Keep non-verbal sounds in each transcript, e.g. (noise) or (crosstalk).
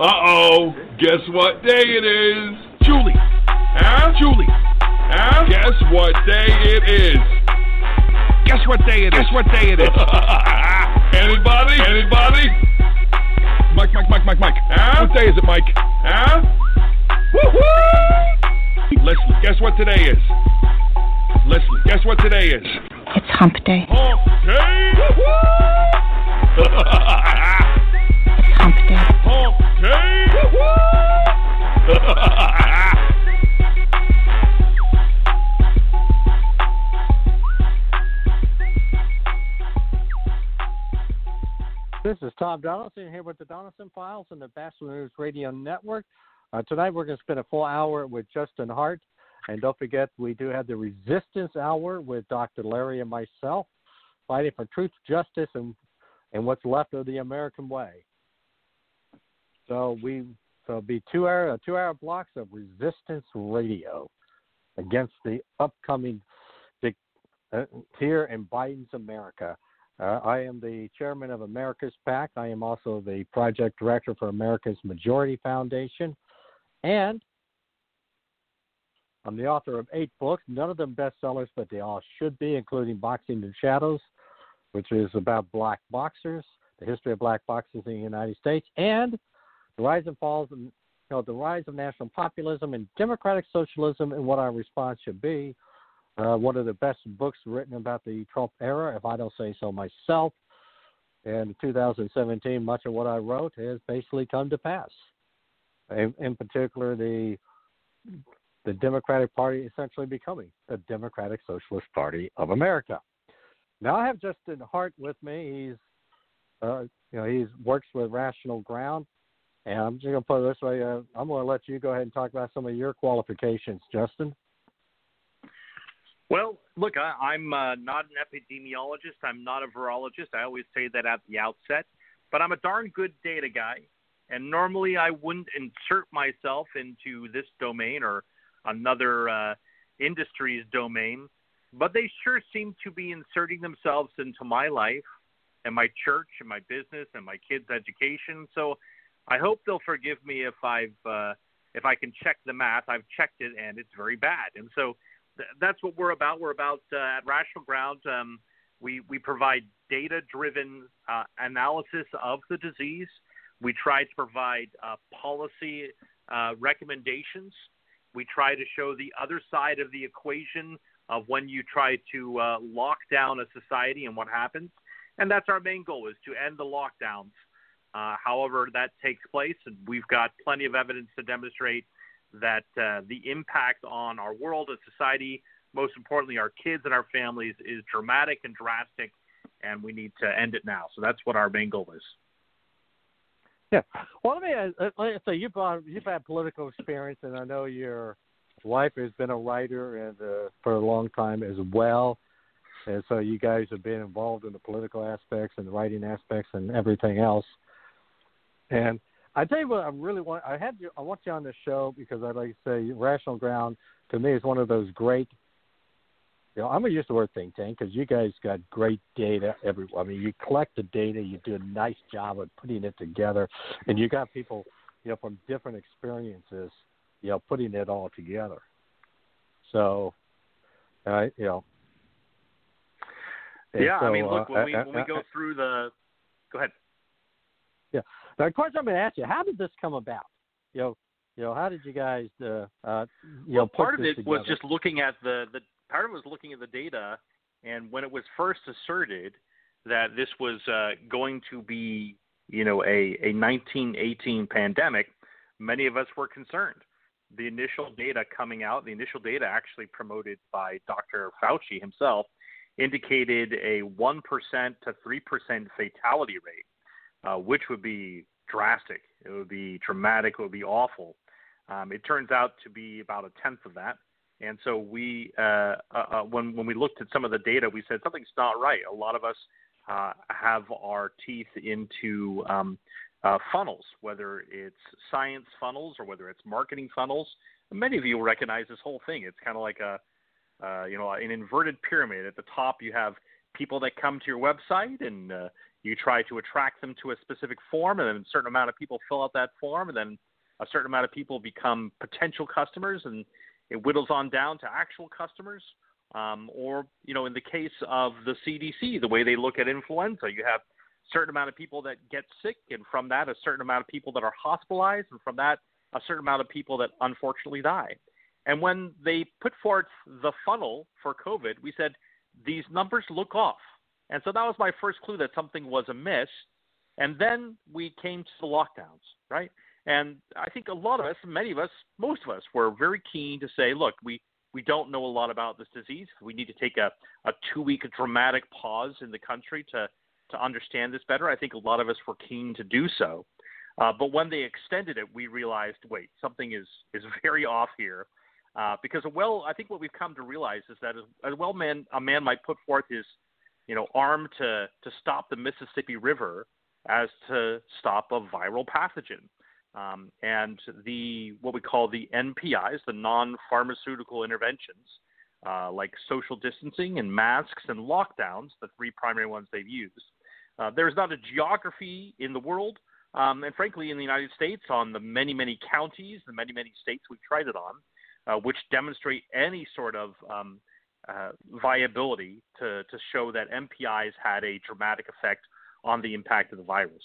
Uh-oh. Guess what day it is? Julie. Huh? Julie. Huh? Guess what day it is? Guess what day it is? Guess what day it is? (laughs) Anybody? Anybody? Mike, Mike, Mike, Mike, Mike. Huh? What day is it, Mike? Huh? Woo-hoo! Leslie, guess what today is? Leslie, guess what today is? It's hump day. Hump day! (laughs) It's hump day. Hump day! This is Tom Donelson here with the Donelson Files and the Batchelor News Radio Network. Uh, tonight we're going to spend a full hour with Justin Hart. And don't forget, we do have the Resistance Hour with Dr. Larry and myself, fighting for truth, justice, and, and what's left of the American way. So we so it'll be two hour two hour blocks of Resistance Radio against the upcoming uh, here in Biden's America. Uh, I am the chairman of America's PAC. I am also the project director for America's Majority Foundation. And I'm the author of eight books, none of them bestsellers, but they all should be, including Boxing in Shadows, which is about black boxers, the history of black boxers in the United States, and the rise and falls, and you know, the rise of national populism and democratic socialism, and what our response should be uh, one of the best books written about the Trump era, if I don't say so myself. And in 2017, much of what I wrote has basically come to pass. In, in particular, the the Democratic Party essentially becoming the Democratic Socialist Party of America. Now I have Justin Hart with me. He's uh, you know he's works with Rational Ground, and I'm just going to put it this way: uh, I'm going to let you go ahead and talk about some of your qualifications, Justin. Well, look, I, I'm uh, not an epidemiologist. I'm not a virologist. I always say that at the outset. But I'm a darn good data guy. And normally I wouldn't insert myself into this domain or another uh, industry's domain. But they sure seem to be inserting themselves into my life and my church and my business and my kids' education. So I hope they'll forgive me if I've uh, if I can check the math. I've checked it and it's very bad. And so th- that's what we're about. We're about uh, at Rational Ground. Um, we we provide data-driven uh, analysis of the disease. We try to provide uh, policy uh, recommendations. We try to show the other side of the equation of when you try to uh, lock down a society and what happens. And that's our main goal is to end the lockdowns. Uh, however, that takes place, and we've got plenty of evidence to demonstrate that uh, the impact on our world and society, most importantly, our kids and our families, is dramatic and drastic, and we need to end it now. So that's what our main goal is. Yeah. Well, let me uh, let me say you've you've had political experience, and I know your wife has been a writer and uh, for a long time as well. And so you guys have been involved in the political aspects and the writing aspects and everything else. And I tell you what, I really want. I had you. I want you on the show because I like to say, Rational Ground to me is one of those great. You know, I'm gonna use the word think tank because you guys got great data. Every, I mean, you collect the data, you do a nice job of putting it together, and you got people, you know, from different experiences, you know, putting it all together. So, I, you know. Yeah, I mean, look, uh, when we when we go through the, go ahead. Now, of course, I'm going to ask you, how did this come about? You know, you know, how did you guys, uh, uh, you know, well, put part of it was just looking at the the part of it was looking at the data, and when it was first asserted that this was uh, going to be, you know, a a 1918 pandemic, many of us were concerned. The initial data coming out, the initial data actually promoted by Dr. Fauci himself, indicated a 1% to 3% fatality rate, uh, which would be drastic. It would be traumatic. It would be awful. Um, it turns out to be about a tenth of that. And so we, uh, uh, uh, when when we looked at some of the data, we said something's not right. A lot of us uh, have our teeth into um, uh, funnels, whether it's science funnels or whether it's marketing funnels. Many of you recognize this whole thing. It's kind of like a, you know, an inverted pyramid. At the top, you have people that come to your website, and you try to attract them to a specific form, and then a certain amount of people fill out that form, and then a certain amount of people become potential customers, and it whittles on down to actual customers. Um, or, you know, in the case of the CDC, the way they look at influenza, you have certain amount of people that get sick, and from that, a certain amount of people that are hospitalized, and from that, a certain amount of people that unfortunately die. And when they put forth the funnel for COVID, we said these numbers look off. And so that was my first clue that something was amiss. And then we came to the lockdowns, right? And I think a lot of us, many of us, most of us were very keen to say, look, we, we don't know a lot about this disease. We need to take a, a two week dramatic pause in the country to, to understand this better. I think a lot of us were keen to do so. Uh, but when they extended it, we realized, wait, something is, is (laughs) very off here. Uh, because a well, I think what we've come to realize is that a well man, a man might put forth his, you know, armed to, to stop the Mississippi River as to stop a viral pathogen. Um, and the what we call the NPIs, the non-pharmaceutical interventions, uh, like social distancing and masks and lockdowns, the three primary ones they've used. Uh, there's not a geography in the world, um, and frankly, in the United States, on the many, many counties, the many, many states we've tried it on, uh, which demonstrate any sort of um, uh, viability to, to show that NPIs had a dramatic effect on the impact of the virus.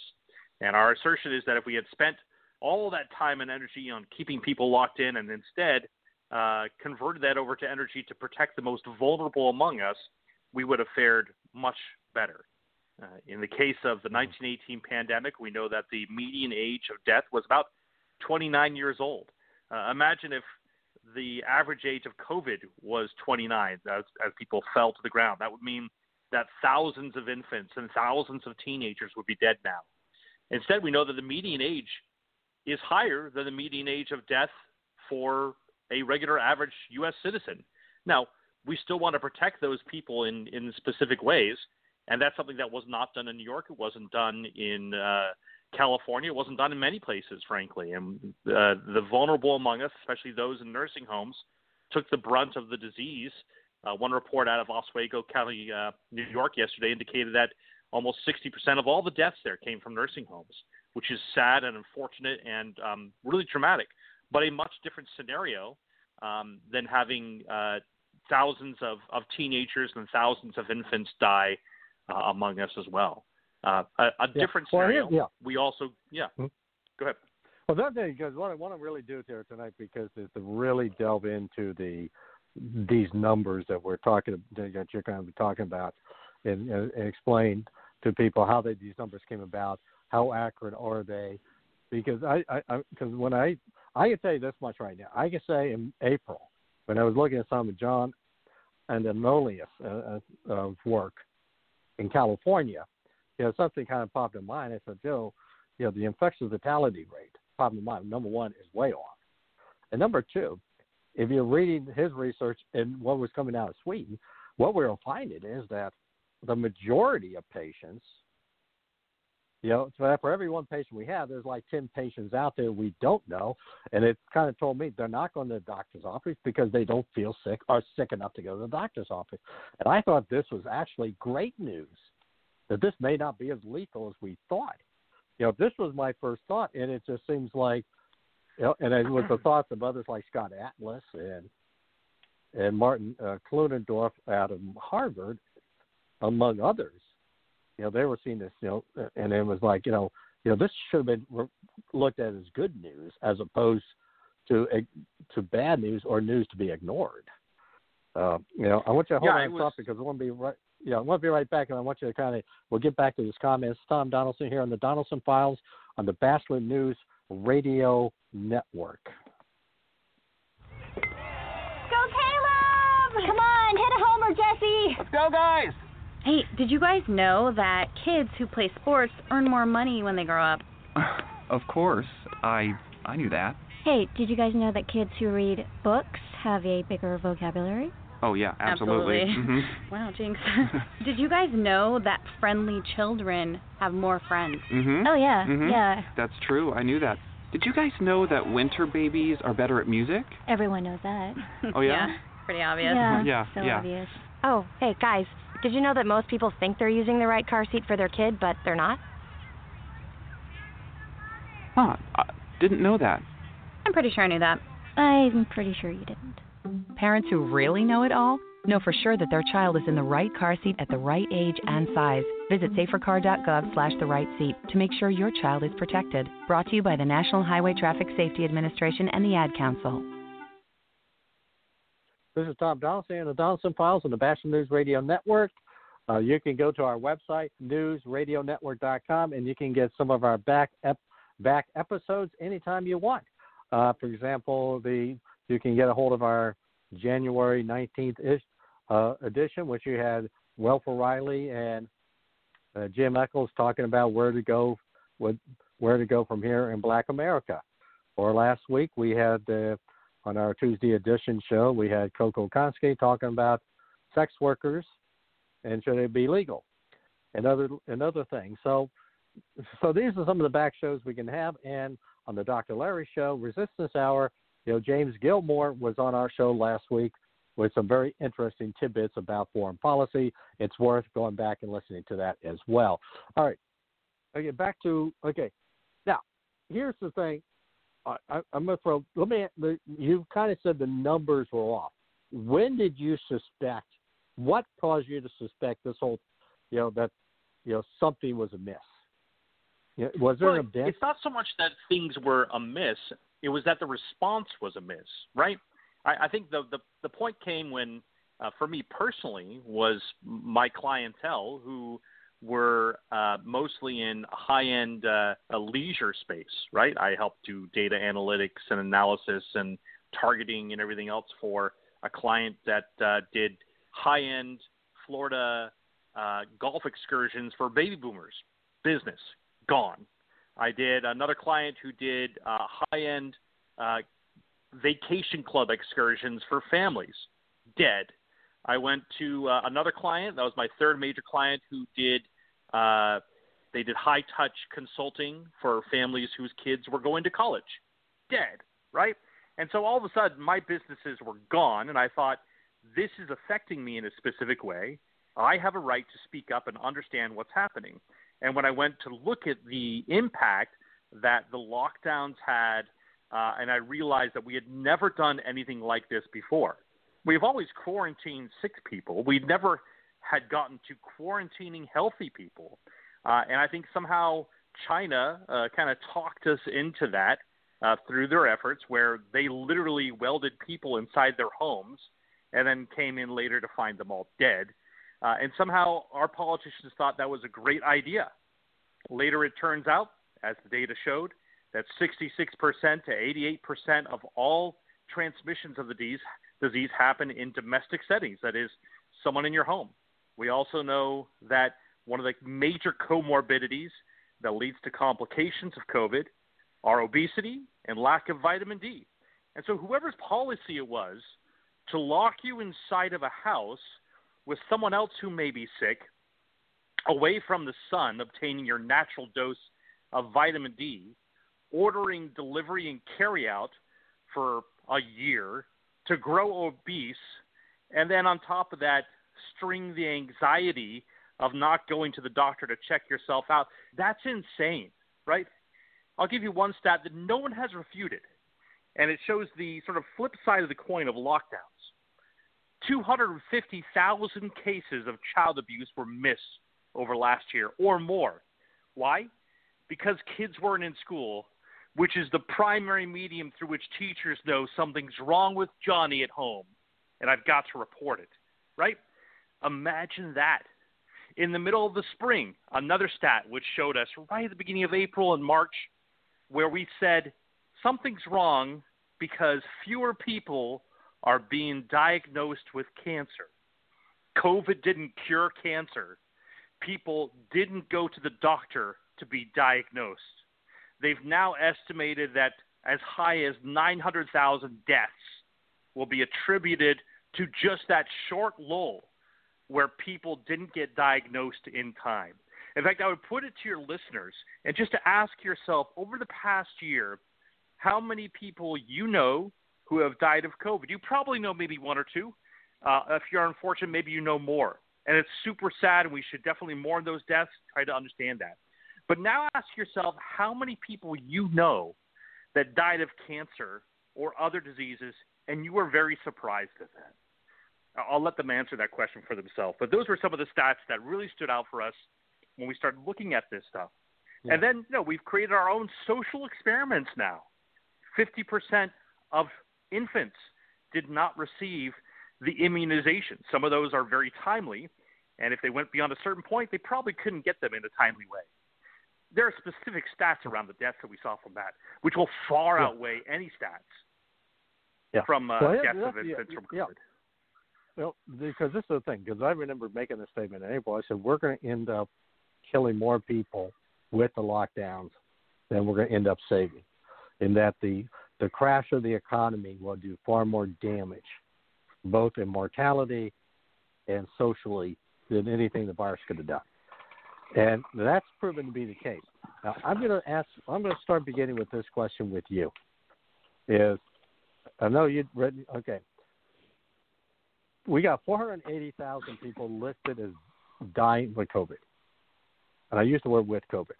And our assertion is that if we had spent all that time and energy on keeping people locked in and instead uh, converted that over to energy to protect the most vulnerable among us, we would have fared much better. Uh, in the case of the 1918 pandemic, we know that the median age of death was about 29 years old. Uh, imagine if the average age of COVID was 29 as, as people fell to the ground. That would mean that thousands of infants and thousands of teenagers would be dead now. Instead, we know that the median age is higher than the median age of death for a regular average U.S. citizen. Now, we still want to protect those people in, in specific ways, and that's something that was not done in New York. It wasn't done in uh, California. It wasn't done in many places, frankly. And uh, the vulnerable among us, especially those in nursing homes, took the brunt of the disease. Uh, one report out of Oswego County, uh, New York, yesterday indicated that almost 60% of all the deaths there came from nursing homes which is sad and unfortunate and um, really traumatic, but a much different scenario um, than having uh, thousands of, of teenagers and thousands of infants die uh, among us as well. Uh, a, a yeah. different scenario. Well, yeah. We also, yeah. Mm-hmm. Go ahead. Well, that thing, because what I want to really do here tonight, because is to really delve into the these numbers that we're talking that you're going to be talking about, and, and explain to people how they, these numbers came about, how accurate are they? Because I, I, because when I, I can tell you this much right now. I can say in April, when I was looking at some of John Ioannidis uh, uh, work in California, you know, something kind of popped in mind. I said, Joe, you know, the infectious fatality rate, popped in mind, number one, is way off. And number two, if you're reading his research and what was coming out of Sweden, what we are finding is that the majority of patients you know, for every one patient we have, there's like 10 patients out there we don't know. And it kind of told me they're not going to the doctor's office because they don't feel sick or sick enough to go to the doctor's office. And I thought this was actually great news that this may not be as lethal as we thought. You know, this was my first thought, and it just seems like, you know, and it was the thoughts of others like Scott Atlas and and Martin uh, Kulldorff out of Harvard, among others you know, they were seeing this, you know, and it was like, you know, you know, this should have been looked at as good news as opposed to to bad news or news to be ignored. Uh, you know, I want you to hold yeah, on was... because I want to be right. Yeah, I want to be right back, and I want you to kind of. We'll get back to this comment. It's Tom Donelson here on the Donelson Files on the Batchelor News Radio Network. Go Caleb! Come on, hit a homer, Jesse. Let's go, guys! Hey, did you guys know that kids who play sports earn more money when they grow up? (sighs) Of course. I I knew that. Hey, did you guys know that kids who read books have a bigger vocabulary? Oh yeah, absolutely. Absolutely. Mhm. (laughs) Wow, Jinx. (laughs) did you guys know that friendly children have more friends? Mhm. Oh yeah, Mhm. yeah. That's true. I knew that. Did you guys know that winter babies are better at music? Everyone knows that. (laughs) Oh yeah. pretty obvious. Yeah, Yeah, so yeah. obvious. Oh, hey guys, did you know that most people think they're using the right car seat for their kid, but they're not? Huh. I didn't know that. I'm pretty sure I knew that. I'm pretty sure you didn't. Parents who really know it all know for sure that their child is in the right car seat at the right age and size. Visit safercar.gov slash the right seat to make sure your child is protected. Brought to you by the National Highway Traffic Safety Administration and the Ad Council. This is Tom Donelson and the Donelson Files on the Batchelor News Radio Network. Uh, you can go to our website, newsradionetwork.com, and you can get some of our back ep- back episodes anytime you want. Uh, for example, the you can get a hold of our January 19th ish, uh, edition, which you had Welf O'Reilly and uh, Jim Eccles talking about where to go with where to go from here in Black America. Or last week we had uh, on our Tuesday edition show we had Coco Konski talking about sex workers and should it be legal and other and other things. So so these are some of the back shows we can have and on the Dr. Larry show, Resistance Hour, you know, James Gilmore was on our show last week with some very interesting tidbits about foreign policy. It's worth going back and listening to that as well. All right. Okay, back to okay. Now, here's the thing. I, I, I'm gonna throw. Let me. You kind of said the numbers were off. When did you suspect? What caused you to suspect this whole, you know, that, you know, something was amiss? Was there well, an event? It's not so much that things were amiss; it was that the response was amiss, right? I, I think the, the the point came when, uh, for me personally, was my clientele who were uh, mostly in high-end uh, leisure space, right? I helped do data analytics and analysis and targeting and everything else for a client that uh, did high-end Florida uh, golf excursions for baby boomers. Business gone. I did another client who did uh, high-end uh, vacation club excursions for families. Dead. I went to uh, another client. That was my third major client who did. Uh, they did high touch consulting for families whose kids were going to college. Dead. Right. And so all of a sudden, my businesses were gone, and I thought this is affecting me in a specific way. I have a right to speak up and understand what's happening. And when I went to look at the impact that the lockdowns had, uh, and I realized that we had never done anything like this before. We've always quarantined sick people. We never had gotten to quarantining healthy people. Uh, and I think somehow China uh, kind of talked us into that uh, through their efforts, where they literally welded people inside their homes and then came in later to find them all dead. Uh, and somehow our politicians thought that was a great idea. Later, it turns out, as the data showed, that 66% to 88% of all transmissions of the disease, disease happen in domestic settings, that is, someone in your home. We also know that one of the major comorbidities that leads to complications of COVID are obesity and lack of vitamin D. And so, whoever's policy it was to lock you inside of a house with someone else who may be sick, away from the sun, obtaining your natural dose of vitamin D, ordering delivery and carryout for a year to grow obese, and then on top of that, string the anxiety of not going to the doctor to check yourself out. That's insane, right? I'll give you one stat that no one has refuted, and it shows the sort of flip side of the coin of lockdowns. 250,000 cases of child abuse were missed over last year or more. Why? Because kids weren't in school, which is the primary medium through which teachers know something's wrong with Johnny at home, and I've got to report it, right? Imagine that. In the middle of the spring, another stat which showed us right at the beginning of April and March, where we said something's wrong because fewer people are being diagnosed with cancer. COVID didn't cure cancer. People didn't go to the doctor to be diagnosed. They've now estimated that as high as 900,000 deaths will be attributed to just that short lull where people didn't get diagnosed in time. In fact, I would put it to your listeners and just to ask yourself over the past year, how many people you know who have died of COVID? You probably know maybe one or two. Uh, if you're unfortunate, maybe you know more. And it's super sad, and we should definitely mourn those deaths, try to understand that. But now ask yourself how many people you know that died of cancer or other diseases, and you were very surprised at that. I'll let them answer that question for themselves. But those were some of the stats that really stood out for us when we started looking at this stuff. Yeah. And then, you know, we've created our own social experiments now. 50% of infants did not receive the immunization. Some of those are very timely, and if they went beyond a certain point, they probably couldn't get them in a timely way. There are specific stats around the deaths that we saw from that, which will far yeah. outweigh any stats yeah. from uh, well, deaths of infants from COVID. Yeah. Well, because this is the thing. Because I remember making this statement in April. I said we're going to end up killing more people with the lockdowns than we're going to end up saving. In that the the crash of the economy will do far more damage, both in mortality and socially, than anything the virus could have done. And that's proven to be the case. Now, I'm going to ask. I'm going to start beginning with this question with you. Is I know you'd read. Okay, we got 480,000 people listed as dying with COVID. And I use the word with COVID.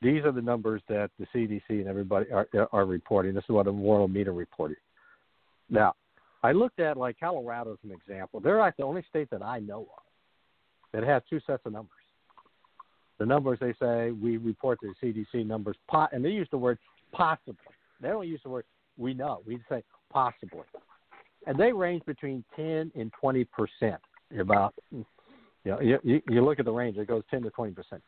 These are the numbers that the CDC and everybody are, are reporting. This is what the Worldometer reported. Now, I looked at like Colorado as an example. They're like the only state that I know of that has two sets of numbers. The numbers they say we report the CDC numbers, and they use the word possibly. They don't use the word we know. We say possibly and they range between 10 and 20 percent. About you know, you, you look at the range; it goes 10 to 20 percent.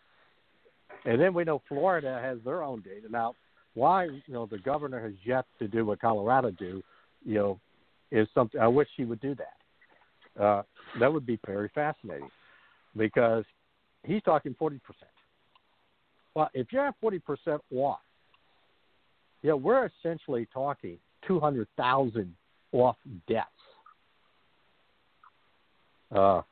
And then we know Florida has their own data. Now, why you know the governor has yet to do what Colorado do, you know, is something I wish he would do that. Uh, that would be very fascinating because he's talking 40 percent. Well, if you're at 40 percent off, you know, we're essentially talking 200,000 off deaths. Uh,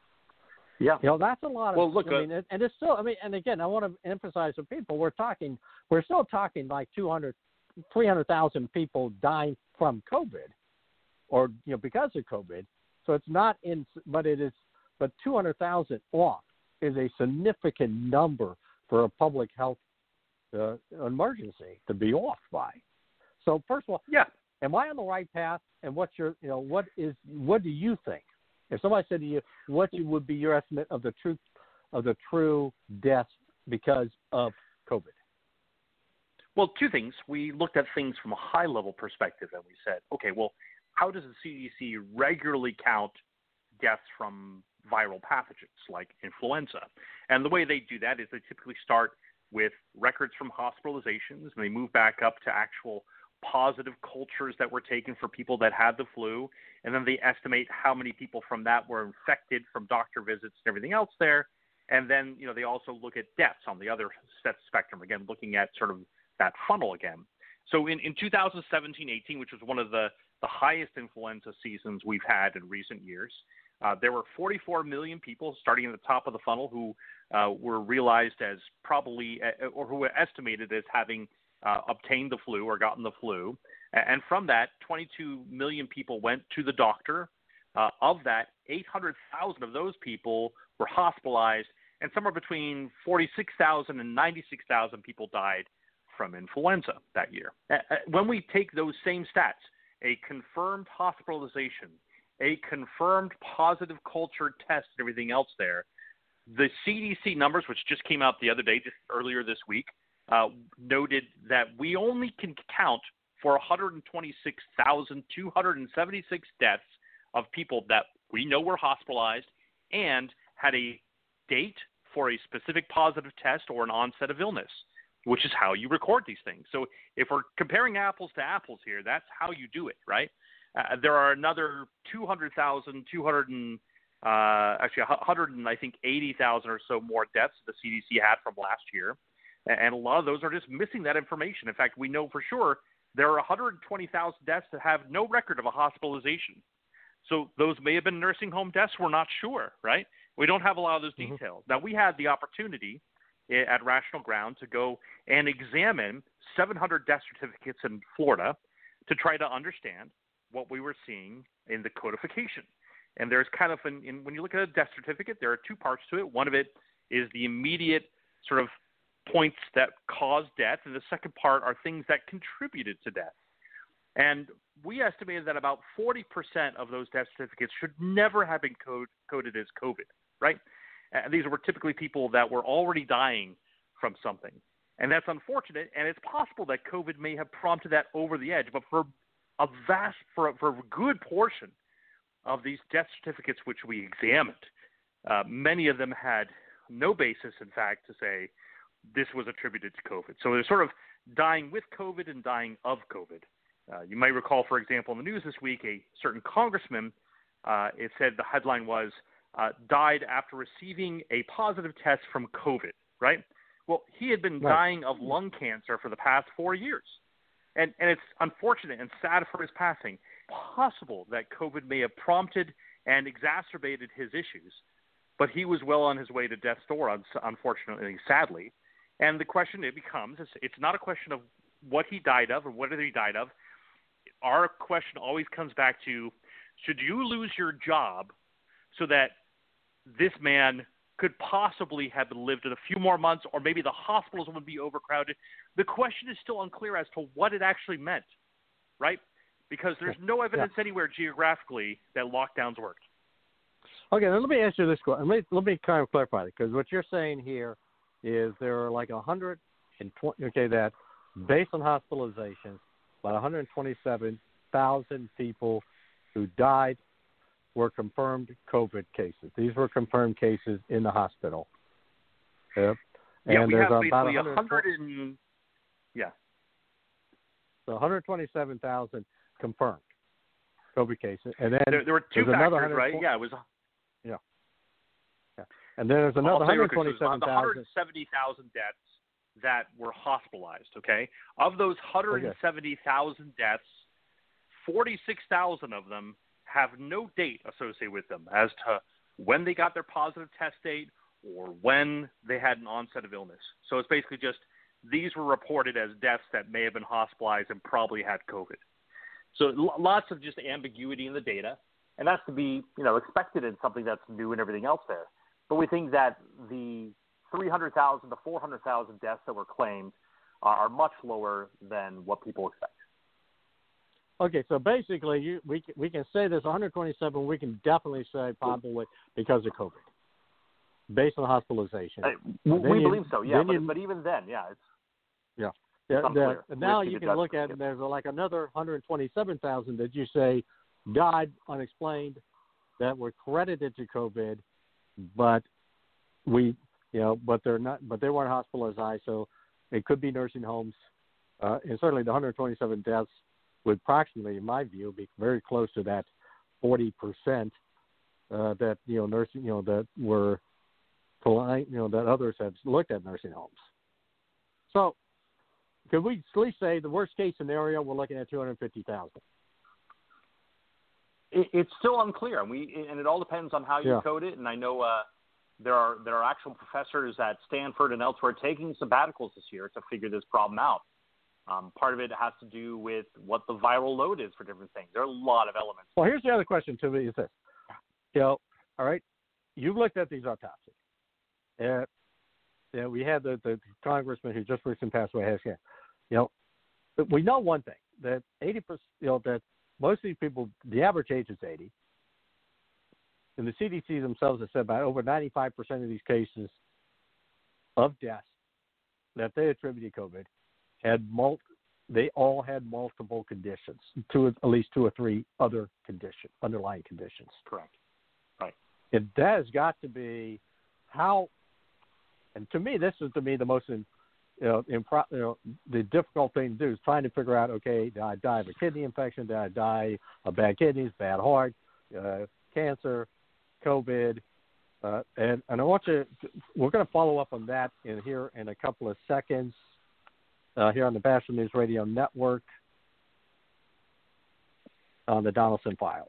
yeah, you know that's a lot of. Well, look, I mean, uh, and it's still. I mean, and again, I want to emphasize to people we're talking. We're still talking like 200, 300,000 people dying from COVID, or you know because of COVID. So it's not in, but it is. But two hundred thousand off is a significant number for a public health uh, emergency to be off by. So first of all, yeah, am I on the right path? And what's your, you know, what is, what do you think? If somebody said to you, what would be your estimate of the truth, of the true deaths because of COVID? Well, two things. We looked at things from a high level perspective and we said, okay, well, how does the CDC regularly count deaths from viral pathogens like influenza? And the way they do that is they typically start with records from hospitalizations and they move back up to actual positive cultures that were taken for people that had the flu, and then they estimate how many people from that were infected from doctor visits and everything else there. And then, you know, they also look at deaths on the other spectrum, again, looking at sort of that funnel again. So in, in 2017-18, which was one of the, the highest influenza seasons we've had in recent years, uh, there were 44 million people starting at the top of the funnel who uh, were realized as probably, uh, or who were estimated as having uh, obtained the flu or gotten the flu. And from that, 22 million people went to the doctor. Uh, of that, 800,000 of those people were hospitalized, and somewhere between 46,000 and 96,000 people died from influenza that year. When we take those same stats, a confirmed hospitalization, a confirmed positive culture test, and everything else there, the CDC numbers, which just came out the other day, just earlier this week, uh, noted that we only can count for 126,276 deaths of people that we know were hospitalized and had a date for a specific positive test or an onset of illness, which is how you record these things. So if we're comparing apples to apples here, that's how you do it, right? Uh, there are another 200,000, uh, actually 100 and I think 80,000 or so more deaths the CDC had from last year, and a lot of those are just missing that information. In fact, we know for sure there are 120,000 deaths that have no record of a hospitalization. So those may have been nursing home deaths. We're not sure, right? We don't have a lot of those Mm-hmm. details. Now we had the opportunity at Rational Ground to go and examine 700 death certificates in Florida to try to understand what we were seeing in the codification. And there's kind of an, in, when you look at a death certificate, there are two parts to it. One of it is the immediate sort of points that caused death, and the second part are things that contributed to death. And we estimated that about 40% of those death certificates should never have been code, coded as COVID, right? And these were typically people that were already dying from something. And that's unfortunate, and it's possible that COVID may have prompted that over the edge. But for a vast, for a, for a good portion of these death certificates which we examined, uh, many of them had no basis, in fact, to say this was attributed to COVID. So they're sort of dying with COVID and dying of COVID. Uh, you might recall, for example, in the news this week, a certain congressman, uh, it said the headline was, uh, died after receiving a positive test from COVID, right? Well, he had been Right. dying of lung cancer for the past four years. And, and it's unfortunate and sad for his passing. Possible that COVID may have prompted and exacerbated his issues, but he was well on his way to death's door, unfortunately, sadly. And the question it becomes is it's not a question of what he died of or what he died of. Our question always comes back to should you lose your job so that this man could possibly have lived in a few more months, or maybe the hospitals would be overcrowded. The question is still unclear as to what it actually meant, right? Because there's no evidence anywhere geographically that lockdowns worked. Okay, now let me ask you this question. Let me, let me kind of clarify it because what you're saying here is there are like 120, okay, that based on hospitalizations, about 127,000 people who died were confirmed COVID cases. These were confirmed cases in the hospital. Yep. yeah, and we there's have about 100 and yeah. so 127,000 confirmed COVID cases, and then There, there were two factors, right? Yeah, it was Yeah. And then there's another I'll tell you what, Chris, it was 127,000. 170,000 deaths that were hospitalized. Okay, of those 170,000 deaths, 46,000 of them have no date associated with them as to when they got their positive test date or when they had an onset of illness. So it's basically just these were reported as deaths that may have been hospitalized and probably had COVID. So lots of just ambiguity in the data, and that's to be you know expected in something that's new and everything else there. But we think that the 300,000 to 400,000 deaths that were claimed are, much lower than what people expect. Okay, so basically, you, we can- we can say there's 127. We can definitely say probably because of COVID, based on hospitalization. Uh, we we you- believe so, yeah. But, you- but even then, yeah, it's Yeah. It's Yeah, unclear. the- now you can look at yep. there's like another 127,000 that you say died unexplained that were credited to COVID, but we you know but they're not but they weren't hospitalized so it could be nursing homes uh, and certainly the 127 deaths would approximately in my view be very close to that 40 percent uh, that you know nursing you know that were you know that others have looked at nursing homes. So could we at least say the worst case scenario we're looking at 250,000 it, it's still unclear, and we and it all depends on how you Yeah. code it. And I know uh, there are there are actual professors at Stanford and elsewhere taking sabbaticals this year to figure this problem out. Um, part of it has to do with what the viral load is for different things. There are a lot of elements. Well, here's the other question to me: is this? You know, all right, you've looked at these autopsies. Uh, yeah, we had the, the congressman who just recently passed away. Has, you know, we know one thing that eighty percent, you know, that most of these people, the average age is eighty, and the CDC themselves have said about over ninety-five percent of these cases of deaths that they attributed to COVID had mul- they all had multiple conditions, two at least two or three other condition underlying conditions. Correct. Right. And that has got to be how. And to me, this is to me the most, you know, impro, you know, the difficult thing to do is trying to figure out. Okay, did I die of a kidney infection? Did I die of bad kidneys, bad heart, uh, cancer? COVID. Uh, and, and I want you, we're going to follow up on that in here in a couple of seconds uh, here on the Batchelor News Radio Network on the Donelson Files.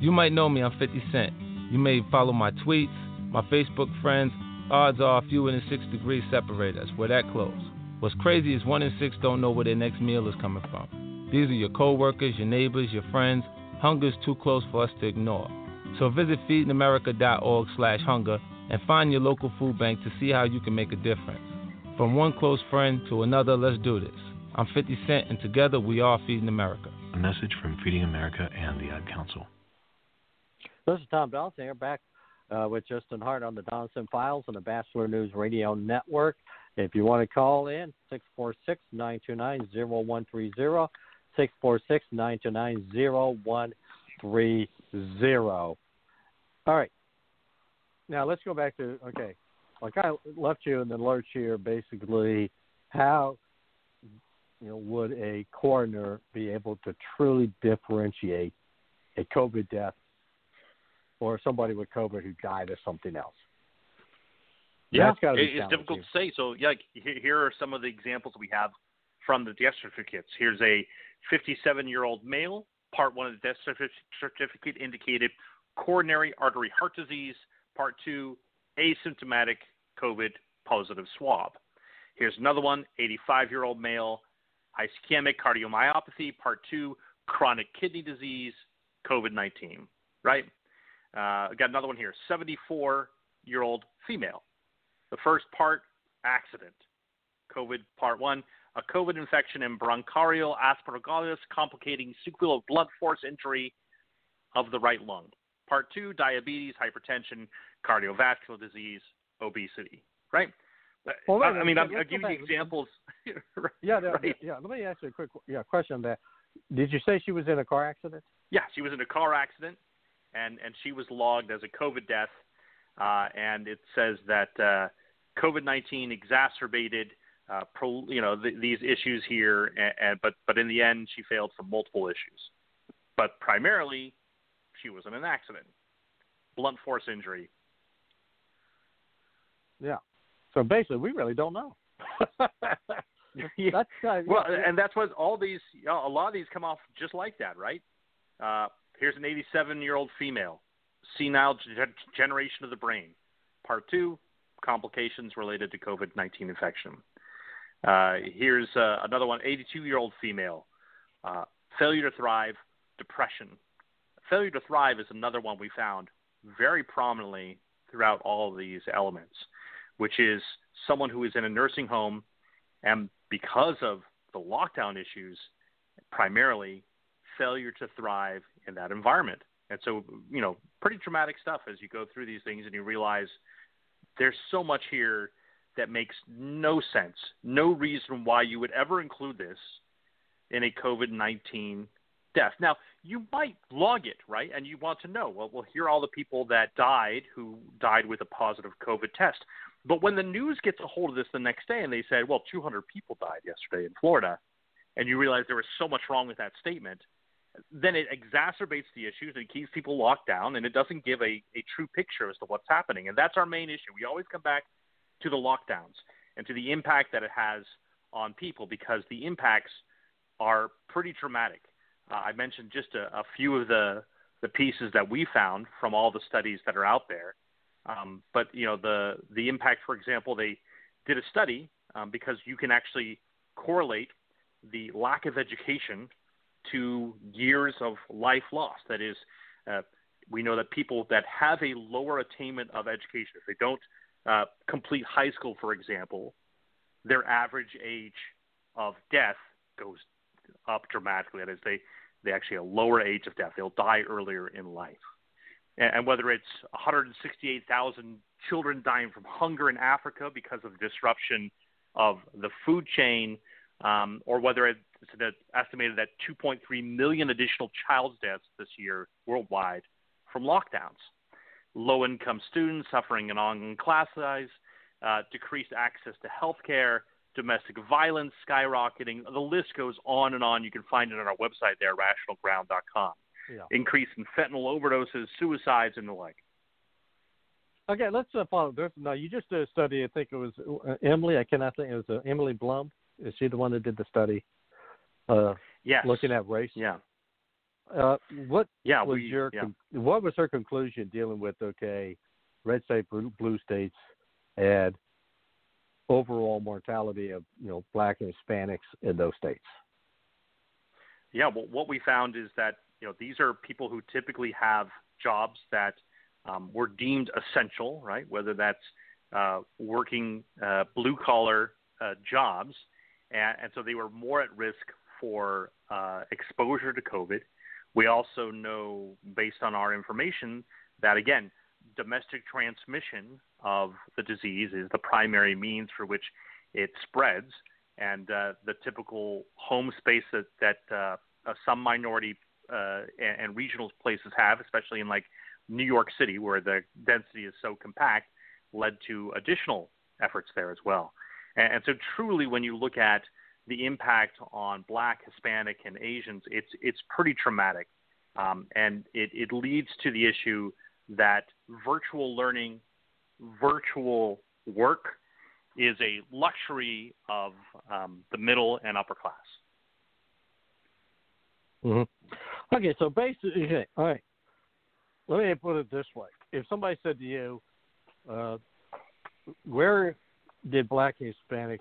You might know me, I'm 50 Cent. You may follow my tweets, my Facebook friends. Odds are a fewer than six degrees separate us. We're that close. What's crazy is one in six don't know where their next meal is coming from. These are your coworkers, your neighbors, your friends. Hunger's too close for us to ignore. So visit feedingamerica.org slash hunger and find your local food bank to see how you can make a difference. From one close friend to another, let's do this. I'm 50 Cent, and together we are Feeding America. A message from Feeding America and the Ad Council. This is Tom Donelson here, back uh, with Justin Hart on the Donelson Files on the Batchelor News Radio Network. If you want to call in, 646 929 0130. 646 929 0130. All right. Now let's go back to, okay, like I left you in the lurch here, basically, how you know, would a coroner be able to truly differentiate a COVID death or somebody with COVID who died of something else. Yeah, it, it's difficult to say. So, yeah, here are some of the examples we have from the death certificates. Here's a 57 year old male. Part one of the death certificate indicated coronary artery heart disease. Part two, asymptomatic COVID positive swab. Here's another one 85 year old male, ischemic cardiomyopathy. Part two, chronic kidney disease, COVID 19. Right? Uh, got another one here 74 year old female. The first part, accident. COVID part one, a COVID infection in bronchial aspergillus complicating sequelae blood force injury of the right lung. Part two, diabetes, hypertension, cardiovascular disease, obesity. Right? Well, I, I mean, I'm, I'll give you examples. (laughs) yeah, yeah, right. yeah. Let me ask you a quick yeah, question on that. Did you say she was in a car accident? Yeah, she was in a car accident and and she was logged as a COVID death, uh, and it says that uh, COVID-19 exacerbated, uh, pro, you know, th- these issues here, and, and but but in the end, she failed from multiple issues, but primarily, she was in an accident, blunt force injury. Yeah. So basically, we really don't know. (laughs) yeah. That's, uh, well, yeah. and that's what all these, a lot of these come off just like that, right? Uh, Here's an 87 year old female, senile ge- generation of the brain. Part two, complications related to COVID 19 infection. Uh, here's uh, another one 82 year old female, uh, failure to thrive, depression. Failure to thrive is another one we found very prominently throughout all of these elements, which is someone who is in a nursing home and because of the lockdown issues, primarily failure to thrive in that environment. And so, you know, pretty traumatic stuff as you go through these things and you realize there's so much here that makes no sense, no reason why you would ever include this in a COVID 19 death. Now, you might log it, right? And you want to know, well, well, here are all the people that died who died with a positive COVID test. But when the news gets a hold of this the next day and they said, well, 200 people died yesterday in Florida, and you realize there was so much wrong with that statement, then it exacerbates the issues and keeps people locked down and it doesn't give a, a true picture as to what's happening. And that's our main issue. We always come back to the lockdowns and to the impact that it has on people because the impacts are pretty dramatic. Uh, I mentioned just a, a, few of the, the pieces that we found from all the studies that are out there. Um, but you know the the impact, for example, they did a study um, because you can actually correlate the lack of education to years of life lost. That is, uh, we know that people that have a lower attainment of education, if they don't uh, complete high school, for example, their average age of death goes up dramatically. That is, they they actually have a lower age of death. They'll die earlier in life. And, and whether it's 168,000 children dying from hunger in Africa because of disruption of the food chain, um, or whether it's estimated that 2.3 million additional child deaths this year worldwide from lockdowns. Low income students suffering an ongoing class size, uh, decreased access to health care, domestic violence skyrocketing. The list goes on and on. You can find it on our website there, rationalground.com. Yeah. Increase in fentanyl overdoses, suicides, and the like. Okay, let's uh, follow. There's, no, you just did a study. I think it was uh, Emily. I cannot think. It was uh, Emily Blum. Is she the one that did the study? Uh, yes. Looking at race. Yeah. Uh, what yeah, was we, your yeah. con- what was her conclusion dealing with okay, red state, blue, blue states, and overall mortality of you know black and Hispanics in those states? Yeah, well, what we found is that you know these are people who typically have jobs that um, were deemed essential, right? Whether that's uh, working uh, blue collar uh, jobs, and, and, so they were more at risk for uh, exposure to COVID. We also know, based on our information, that again, domestic transmission of the disease is the primary means for which it spreads, and uh, the typical home space that, that uh, some minority and, and regional places have, especially in like New York City, where the density is so compact, led to additional efforts there as well. And so, truly, when you look at the impact on Black, Hispanic, and Asians, it's it's pretty traumatic, um, and it, it leads to the issue that virtual learning, virtual work, is a luxury of um, the middle and upper class. Mm-hmm. Okay, so basically, okay, all right. Let me put it this way: If somebody said to you, uh, "Where did Black Hispanics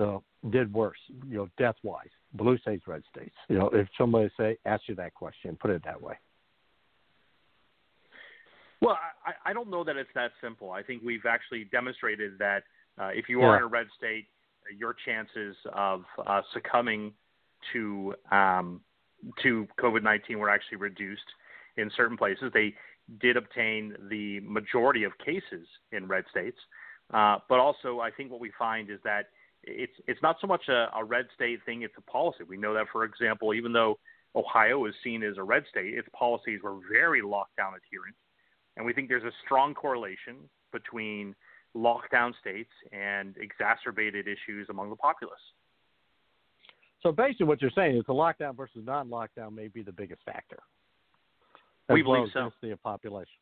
uh, did worse, you know, death wise, blue states, red states?" You know, if somebody say ask you that question, put it that way. Well, I, I don't know that it's that simple. I think we've actually demonstrated that uh, if you Yeah. are in a red state, your chances of uh, succumbing to um, to COVID nineteen were actually reduced in certain places. They did obtain the majority of cases in red states, uh, but also I think what we find is that it's it's not so much a, a red state thing; it's a policy. We know that, for example, even though Ohio is seen as a red state, its policies were very lockdown adherent, and we think there's a strong correlation between lockdown states and exacerbated issues among the populace. So basically, what you're saying is the lockdown versus non-lockdown may be the biggest factor. As We well believe as so. density of population.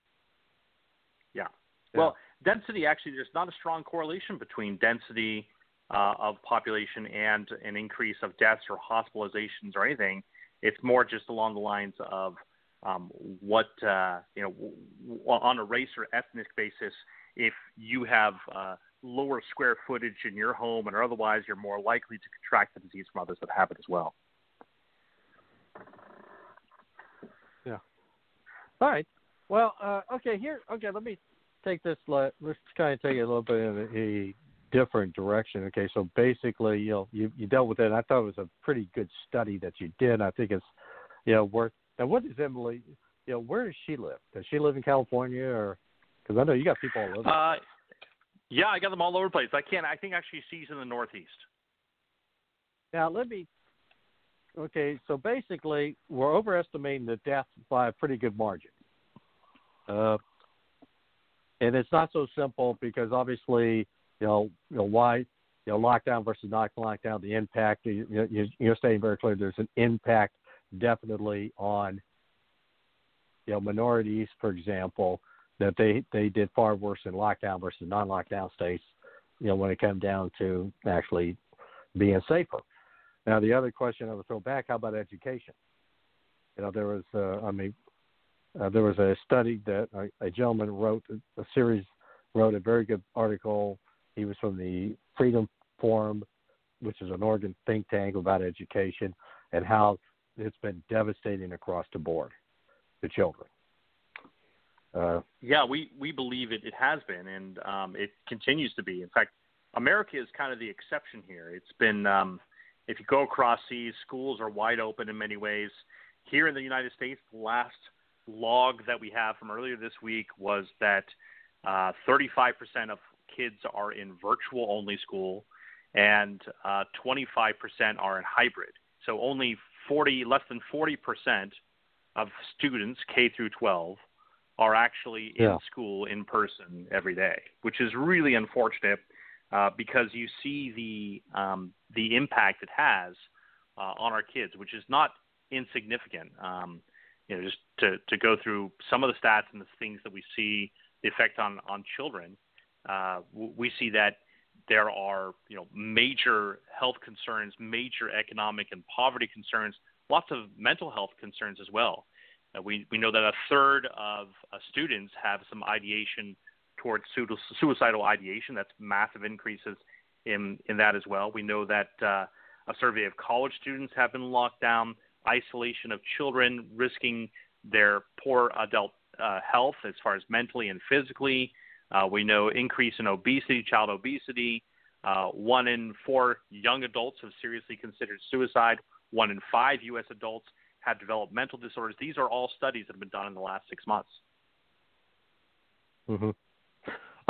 Yeah. Well, density actually, there's not a strong correlation between density uh, of population and an increase of deaths or hospitalizations or anything. It's more just along the lines of um, what uh, you know w- w- on a race or ethnic basis. If you have uh, lower square footage in your home and otherwise, you're more likely to contract the disease from others that have it as well. Yeah. All right. Well, uh, okay. Here, okay. Let me take this. Let's kind of take a little bit a, a different direction. Okay. So basically, you know, you, you dealt with it. And I thought it was a pretty good study that you did. I think it's, you know, worth. And what does Emily? You know, where does she live? Does she live in California or? Because I know you got people all over. Uh, yeah, I got them all over the place. I can't. I think actually she's in the Northeast. Now let me. Okay, so basically, we're overestimating the death by a pretty good margin. Uh, and it's not so simple because obviously, you know, you know why, you know, lockdown versus not lockdown, the impact. You, you, you're stating very clearly there's an impact definitely on, you know, minorities, for example, that they they did far worse in lockdown versus non-lockdown states. You know, when it comes down to actually being safer. Now, the other question I would throw back: How about education? You know, there was, uh, I mean, uh, there was a study that a, a gentleman wrote a series, wrote a very good article. He was from the Freedom Forum, which is an Oregon think tank about education and how it's been devastating across the board to children. Uh, Yeah, we we believe it, it has been, and um, it continues to be. In fact, America is kind of the exception here. It's been um, if you go across seas, schools are wide open in many ways. Here in the United States, the last log that we have from earlier this week was that uh, 35% of kids are in virtual only school and uh, 25% are in hybrid. So only 40, less than 40% of students K through 12 are actually in Yeah. school in person every day, which is really unfortunate uh, because you see the um, the impact it has uh, on our kids, which is not insignificant. Um, you know, just to, to go through some of the stats and the things that we see the effect on on children, uh, we see that there are you know major health concerns, major economic and poverty concerns, lots of mental health concerns as well. Uh, we we know that a third of uh, students have some ideation towards sui- suicidal ideation. That's massive increases in in that as well. We know that uh, a survey of college students have been locked down, isolation of children risking their poor adult uh, health as far as mentally and physically. Uh, we know increase in obesity, child obesity. Uh, one in four young adults have seriously considered suicide. One in five U.S. adults have developed mental disorders. These are all studies that have been done in the last six months. Mm-hmm.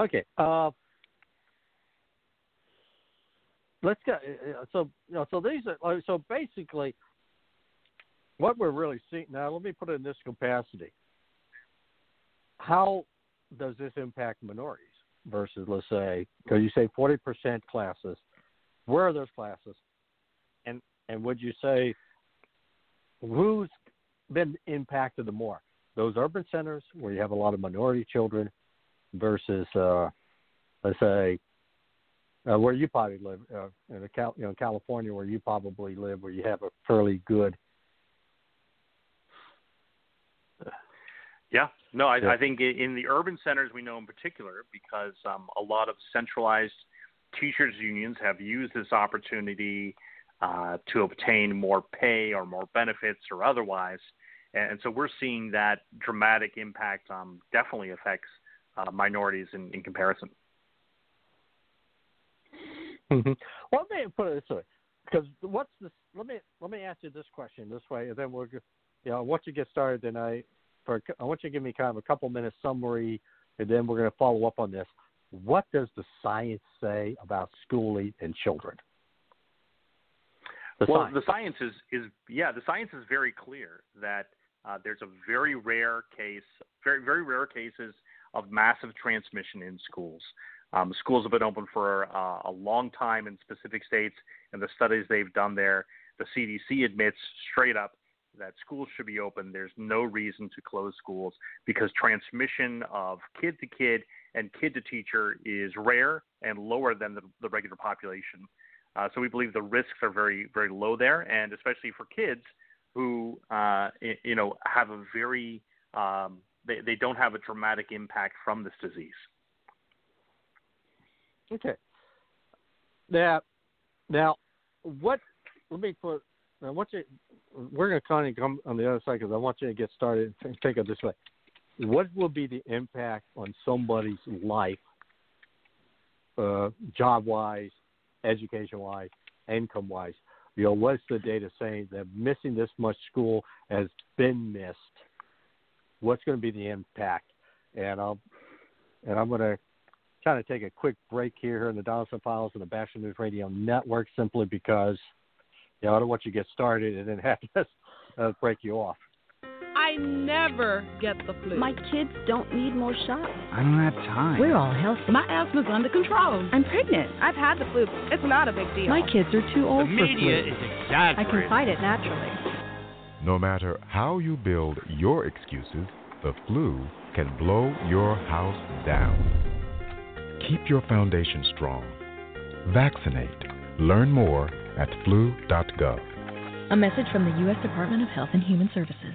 Okay. Uh, let's go. uh, So, you know, so these are so basically what we're really seeing now. Let me put it in this capacity. How does this impact minorities versus, let's say, because you say forty percent classes? Where are those classes? And and would you say who's been impacted the more? Those urban centers where you have a lot of minority children versus, uh, let's say, uh, where you probably live uh, in the Cal- you know California, where you probably live, where you have a fairly good. Yeah, no, I, Yeah. I think in the urban centers we know in particular because um, a lot of centralized teachers unions have used this opportunity uh, to obtain more pay or more benefits or otherwise, and, so we're seeing that dramatic impact um, definitely affects uh, minorities in, in comparison. well, let me put it this way, because what's this? Let me let me ask you this question this way, and then we'll, you know, once you get started, then I, for I want you to give me kind of a couple minutes summary, and then we're going to follow up on this. What does the science say about schooling and children? The well, science. the science is, is yeah, the science is very clear that uh, there's a very rare case, very very rare cases of massive transmission in schools. Um, schools have been open for uh, a long time in specific states, and the studies they've done there, the CDC admits straight up that schools should be open. There's no reason to close schools because transmission of kid to kid and kid to teacher is rare and lower than the, the regular population. Uh, so we believe the risks are very, very low there, and especially for kids who, uh, you know, have a very, um, they, they don't have a dramatic impact from this disease. Okay. Now, now, what? Let me put. I want you. We're going to kind of come on the other side because I want you to get started and think of this way. What will be the impact on somebody's life, uh, job wise, education wise, income wise? You know, what's the data saying that missing this much school has been missed? What's going to be the impact? And I'll and I'm going to kind of take a quick break here in the Donelson Files and the Batchelor News Radio Network simply because you know, I don't want you to get started and then (laughs) have to uh, break you off. I never get the flu. My kids don't need more shots. I don't have time. We're all healthy. My asthma's under control. I'm pregnant. I've had the flu. It's not a big deal. My kids are too old The for media flu. is I can fight it naturally. No matter how you build your excuses, the flu can blow your house down. Keep your foundation strong. Vaccinate. Learn more at flu.gov. A message from the U.S. Department of Health and Human Services.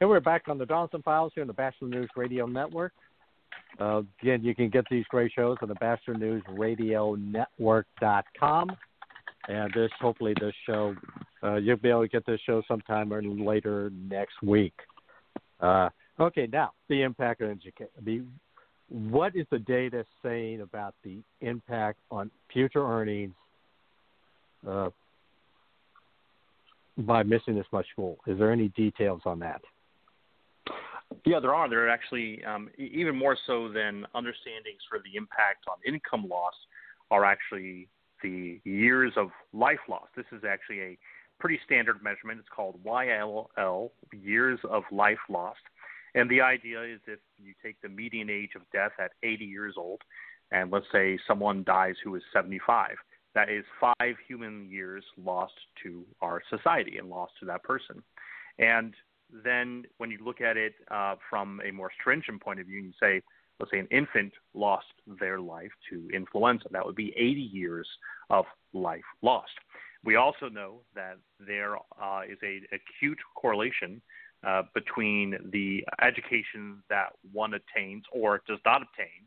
And we're back on the Donelson Files here on the Batchelor News Radio Network. Uh, again, you can get these great shows on the Batchelor News Radio Network.com. And this, hopefully, this show, uh, you'll be able to get this show sometime or later next week. Uh, okay, now the impact on education. What is the data saying about the impact on future earnings uh, by missing this much school? Is there any details on that? Yeah, there are. There are actually um, even more so than understandings for the impact on income loss are actually the years of life lost. This is actually a pretty standard measurement. It's called YLL, years of life lost. And the idea is if you take the median age of death at 80 years old, and let's say someone dies who is 75, that is five human years lost to our society and lost to that person. And then when you look at it uh, from a more stringent point of view, and you say, let's say an infant lost their life to influenza, that would be 80 years of life lost. We also know that there uh, is a acute correlation uh, between the education that one attains or does not obtain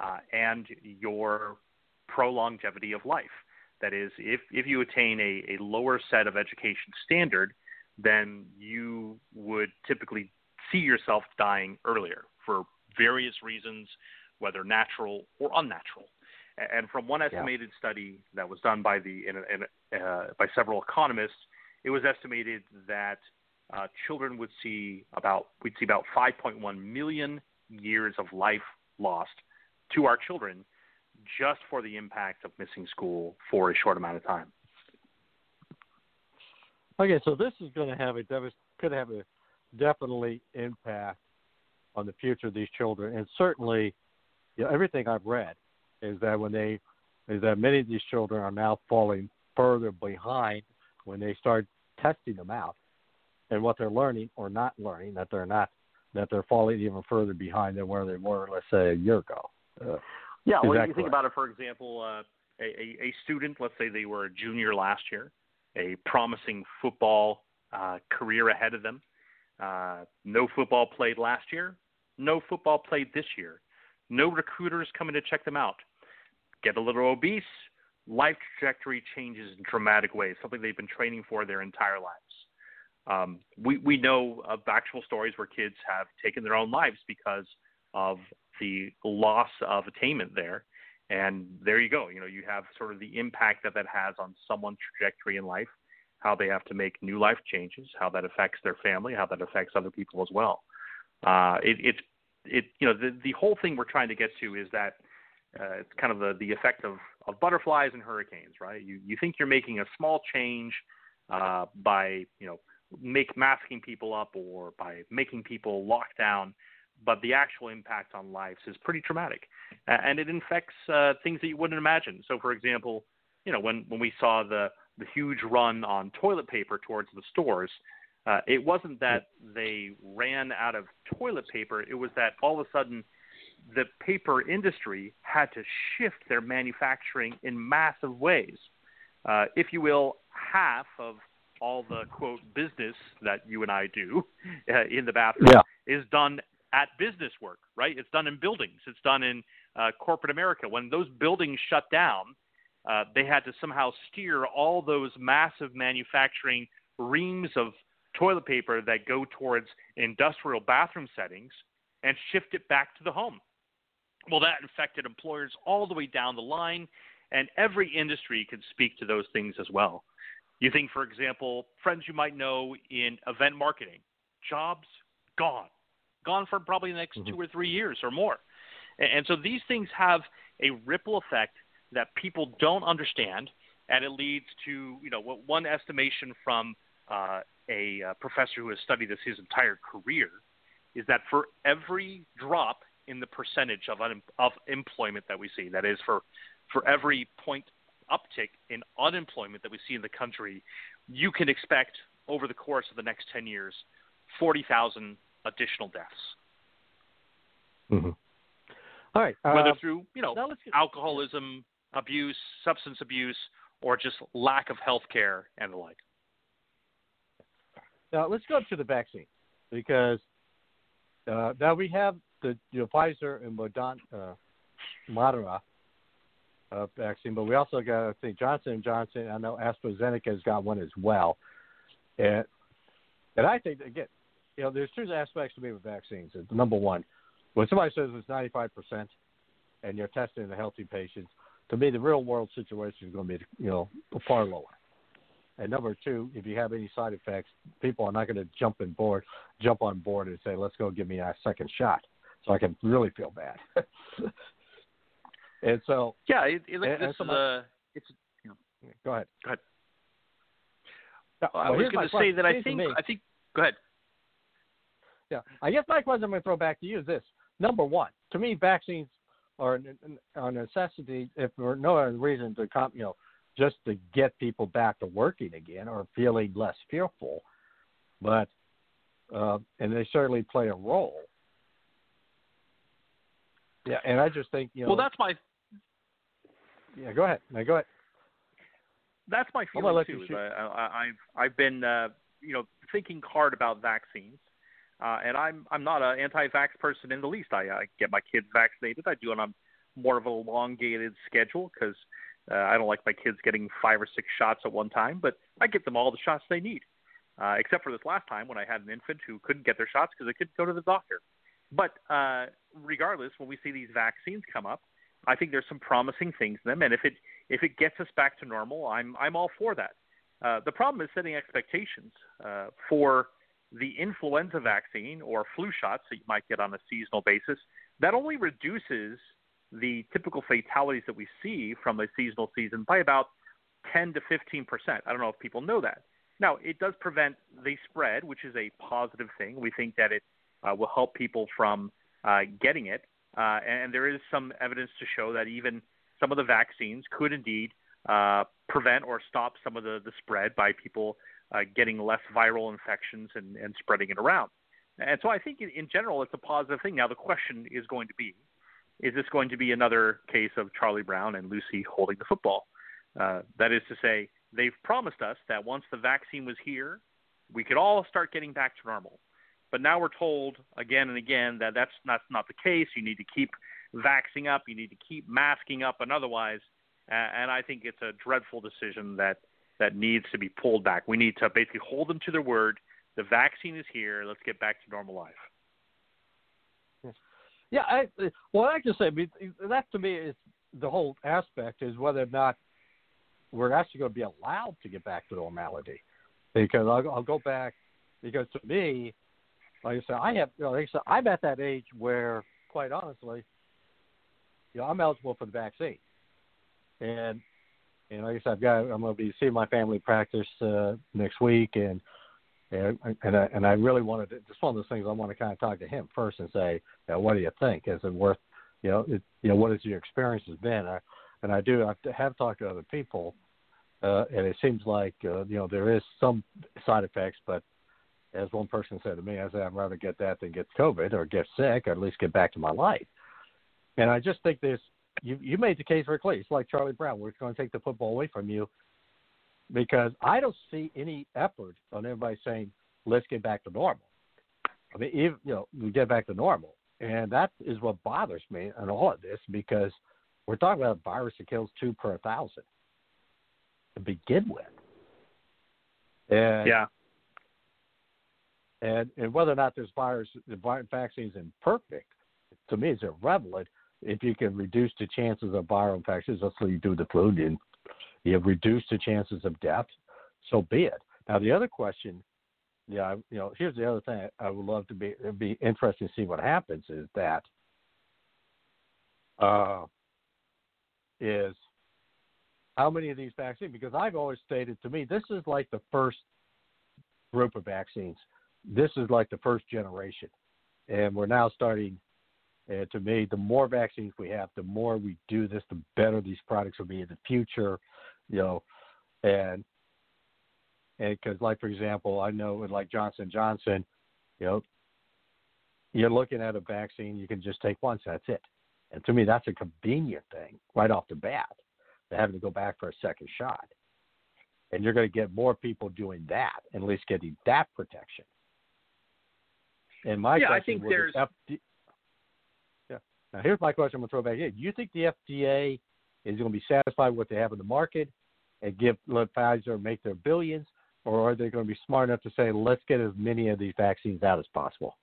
uh, and your prolongevity of life. That is, if, if you attain a, a lower set of education standard, then you would typically see yourself dying earlier for various reasons, whether natural or unnatural. And from one estimated yeah. study that was done by the in, in, uh, by several economists, it was estimated that uh, children would see about we'd see about 5.1 million years of life lost to our children just for the impact of missing school for a short amount of time. Okay, so this is going to have a could have a definitely impact on the future of these children, and certainly, you know, everything I've read is that when they is that many of these children are now falling further behind when they start testing them out. And what they're learning or not learning that they're not that they're falling even further behind than where they were let's say a year ago. Uh, yeah well you think about it for example uh, a, a student let's say they were a junior last year a promising football uh, career ahead of them. Uh, no football played last year. No football played this year. No recruiters coming to check them out. Get a little obese. Life trajectory changes in dramatic ways, something they've been training for their entire lives. Um, we, we know of actual stories where kids have taken their own lives because of the loss of attainment there and there you go. You know, you have sort of the impact that that has on someone's trajectory in life, how they have to make new life changes, how that affects their family, how that affects other people as well. Uh, it, it's it you know the the whole thing we're trying to get to is that uh, it's kind of the the effect of of butterflies and hurricanes, right? You you think you're making a small change uh, by you know make masking people up or by making people lock down but the actual impact on lives is pretty traumatic, and it infects uh, things that you wouldn't imagine. So, for example, you know when when we saw the the huge run on toilet paper towards the stores, uh, it wasn't that they ran out of toilet paper. It was that all of a sudden the paper industry had to shift their manufacturing in massive ways. Uh, if you will, half of all the quote business that you and I do uh, in the bathroom yeah. is done at business work, right? It's done in buildings. It's done in uh, corporate America. When those buildings shut down, uh, they had to somehow steer all those massive manufacturing reams of toilet paper that go towards industrial bathroom settings and shift it back to the home. Well, that infected employers all the way down the line, and every industry could speak to those things as well. You think, for example, friends you might know in event marketing, jobs gone gone for probably the next mm-hmm. two or three years or more. And, and so these things have a ripple effect that people don't understand, and it leads to you know one estimation from uh, a uh, professor who has studied this his entire career, is that for every drop in the percentage of un- of employment that we see, that is for for every point uptick in unemployment that we see in the country, you can expect over the course of the next 10 years 40,000 additional deaths. Mm-hmm. All right. Whether uh, through, you know, get- alcoholism, abuse, substance abuse, or just lack of health care and the like. Now let's go to the vaccine because uh, now we have the you know, Pfizer and Moderna, uh, Moderna uh, vaccine, but we also got I think Johnson and Johnson. I know AstraZeneca has got one as well, and and I think again, you know, there's two aspects to me with vaccines. Number one, when somebody says it's 95 percent, and you're testing the healthy patients, to me the real world situation is going to be you know far lower. And number two, if you have any side effects, people are not going to jump in board, jump on board and say, "Let's go give me a second shot," so I can really feel bad. (laughs) and so, Yeah, it, it, And- this and is a, it's, you know, go ahead. go ahead. Now, I was going to say that I think, me- I think, go ahead. Yeah, I guess my question I'm going to throw back to you is this: Number one, to me, vaccines are an- an- are a necessity if for no other reason to come, you know, just to get people back to working again or feeling less fearful. But uh, and they certainly play a role. Yeah, and I just think you know. well, that's my yeah. Go ahead. No, go ahead. that's my feeling too. you is shoot. I, I, I've I've been uh, you know thinking hard about vaccines, uh, and I'm I'm not an anti-vax person in the least. I, I get my kids vaccinated. I do it on more of an elongated schedule because uh, I don't like my kids getting five or six shots at one time. But I get them all the shots they need, uh, except for this last time when I had an infant who couldn't get their shots because they couldn't go to the doctor. But uh, regardless, when we see these vaccines come up, I think there's some promising things in them, and if it if it gets us back to normal, I'm I'm all for that. Uh, the problem is setting expectations uh, for the influenza vaccine or flu shots that you might get on a seasonal basis. That only reduces the typical fatalities that we see from a seasonal season by about 10 to 15 percent. I don't know if people know that. Now, it does prevent the spread, which is a positive thing. We think that it uh, will help people from uh, getting it. Uh, and there is some evidence to show that even some of the vaccines could indeed uh, prevent or stop some of the, the spread by people uh, getting less viral infections and, and spreading it around. And so I think in, general it's a positive thing. Now the question is going to be, is this going to be another case of Charlie Brown and Lucy holding the football? Uh, that is to say, they've promised us that once the vaccine was here, we could all start getting back to normal. But now we're told again and again that that's not not the case. You need to keep vaxing up. You need to keep masking up, and otherwise. Uh, and I think it's a dreadful decision that that needs to be pulled back. We need to basically hold them to their word. The vaccine is here. Let's get back to normal life. Yeah, I, well, I can say that to me is the whole aspect is whether or not we're actually going to be allowed to get back to normality. Because I'll, I'll go back because to me, like I said, I have, you know, like I said, I'm at that age where, quite honestly, you know, I'm eligible for the vaccine, and and like I said, I've got, I'm going to be seeing my family practice uh, next week, and and and I, and I really wanted to. It's one of those things I want to kind of talk to him first and say, you know, what do you think? Is it worth, you know, it, you know, what has your experience been? I, and I do. I have talked to other people, uh, and it seems like uh, you know there is some side effects, but as one person said to me, I said I'd rather get that than get COVID or get sick, or at least get back to my life. And I just think this. You you made the case very clear. It's like Charlie Brown. We're going to take the football away from you because I don't see any effort on everybody saying let's get back to normal. I mean, even, you know, we get back to normal, and that is what bothers me in all of this because we're talking about a virus that kills two per thousand to begin with. And, Yeah. And and whether or not this virus, the vaccine is imperfect, to me, is irrelevant. If you can reduce the chances of viral infections, that's what you do the flu, you have reduced the chances of death, so be it. Now the other question, yeah, you know, here's the other thing I would love to be it'd be interesting to see what happens is that uh, is how many of these vaccines? Because I've always stated to me this is like the first group of vaccines. This is like the first generation, and we're now starting. Uh, to me, the more vaccines we have, the more we do this, the better these products will be in the future. You know, and and because, like for example, I know with like Johnson Johnson, you know, you're looking at a vaccine, you can just take once, that's it. And to me, that's a convenient thing right off the bat, to having to go back for a second shot. And you're going to get more people doing that, at least getting that protection. And my yeah, question I think there's. FD... Now here's my question. I'm going to throw back in. Do you think the FDA is going to be satisfied with what they have in the market and give let Pfizer make their billions, or are they going to be smart enough to say, let's get as many of these vaccines out as possible?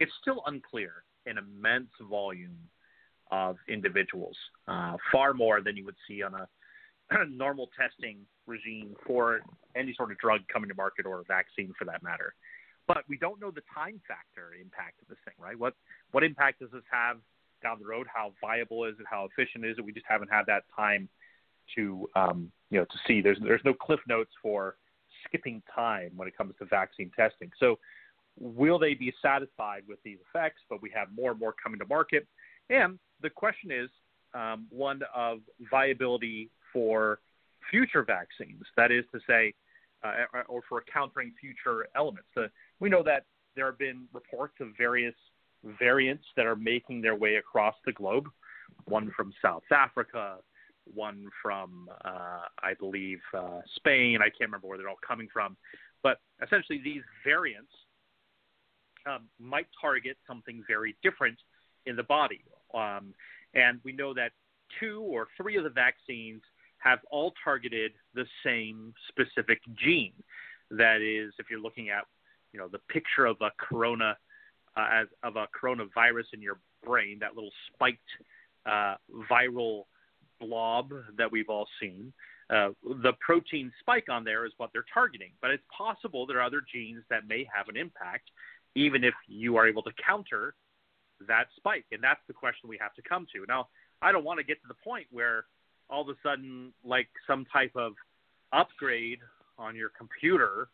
It's still unclear an immense volume of individuals, uh, far more than you would see on a (clears throat) normal testing regime for any sort of drug coming to market or a vaccine for that matter. But we don't know the time factor impact of this thing, right? What what impact does this have down the road? How viable is it? How efficient is it? We just haven't had that time to um, you know to see. There's there's no cliff notes for skipping time when it comes to vaccine testing. So will they be satisfied with these effects? But we have more and more coming to market, and the question is um, one of viability for future vaccines. That is to say, uh, or for countering future elements. The, we know that there have been reports of various variants that are making their way across the globe. One from South Africa, one from, uh, I believe, uh, Spain. I can't remember where they're all coming from. But essentially, these variants um, might target something very different in the body. Um, and we know that two or three of the vaccines have all targeted the same specific gene. That is, if you're looking at, you know, the picture of a corona, uh, as of a coronavirus in your brain, that little spiked uh, viral blob that we've all seen. Uh, the protein spike on there is what they're targeting, but it's possible there are other genes that may have an impact, even if you are able to counter that spike. And that's the question we have to come to. Now, I don't want to get to the point where all of a sudden, like some type of upgrade on your computer,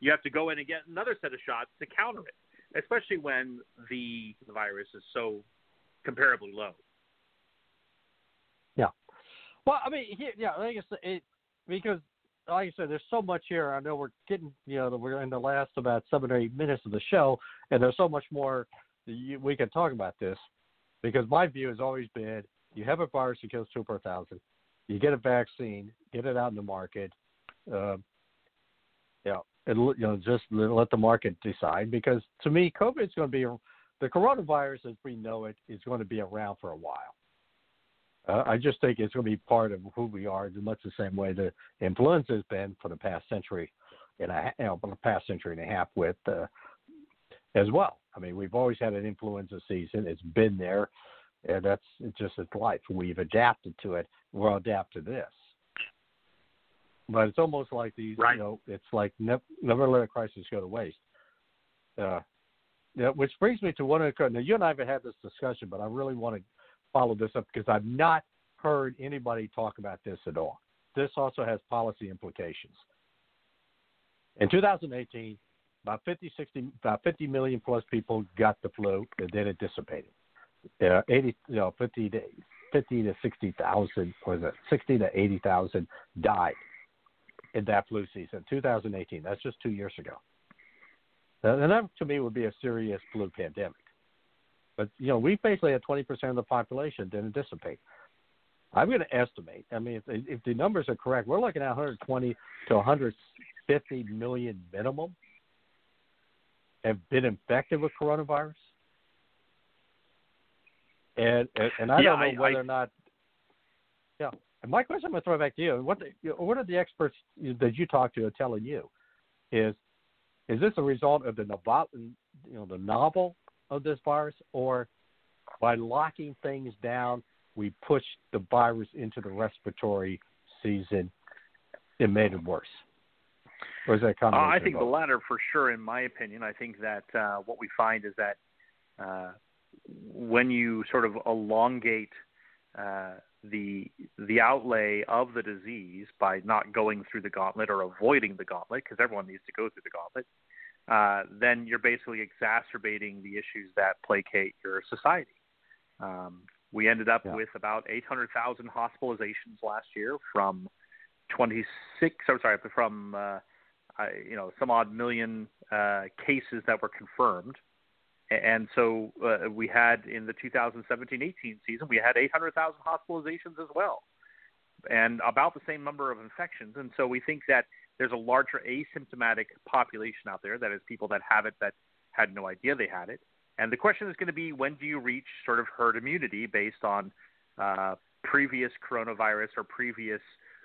you have to go in and get another set of shots to counter it, especially when the, virus is so comparably low. Yeah. Well, I mean, here, yeah, I said, it, because like I said, there's so much here. I know we're getting, you know, we're in the last about seven or eight minutes of the show, and there's so much more we can talk about this. Because my view has always been, you have a virus that kills two per thousand, you get a vaccine, get it out in the market, uh, and, you know, just let the market decide. Because to me, COVID is going to be the coronavirus as we know it is going to be around for a while. Uh, I just think it's going to be part of who we are, in much the same way the influenza has been for the past century and a you know, for the past century and a half with uh, as well. I mean, we've always had an influenza season; it's been there, and that's just its life. We've adapted to it. We'll adapt to this. But it's almost like these, right. you know, it's like never, never let a crisis go to waste. Uh, yeah, which brings me to one of the. Now, you and I have had this discussion, but I really want to follow this up because I've not heard anybody talk about this at all. This also has policy implications. In 2018, about 50, 60, about 50 million plus people got the flu, and then it dissipated. Uh, 80, you know, 50 to 50 to 60,000, was it 60 to 80,000 died in that flu season, 2018. That's just two years ago. And that to me would be a serious flu pandemic. But you know, we basically had 20% of the population didn't dissipate. I'm going to estimate. I mean, if, if the numbers are correct, we're looking at 120 to 150 million minimum have been infected with coronavirus. And and, and I yeah, don't know I, whether I, or not. Yeah. And my question I'm going to throw back to you. What the, what are the experts that you talk to are telling you? Is is this a result of the novel, you know, the novel of this virus, or by locking things down, we pushed the virus into the respiratory season and made it worse? Or is that uh, I think the latter for sure, in my opinion. I think that uh, what we find is that uh, when you sort of elongate uh, the the outlay of the disease by not going through the gauntlet or avoiding the gauntlet, because everyone needs to go through the gauntlet, uh, then you're basically exacerbating the issues that placate your society. Um, we ended up Yeah. with about 800,000 hospitalizations last year from 26. I'm sorry, from uh, I, you know some odd million uh, cases that were confirmed, and so uh, we had in the 2017-18 season we had 800,000 hospitalizations as well, and about the same number of infections. And so we think that there's a larger asymptomatic population out there that is people that have it that had no idea they had it. And the question is going to be when do you reach sort of herd immunity based on uh, previous coronavirus or previous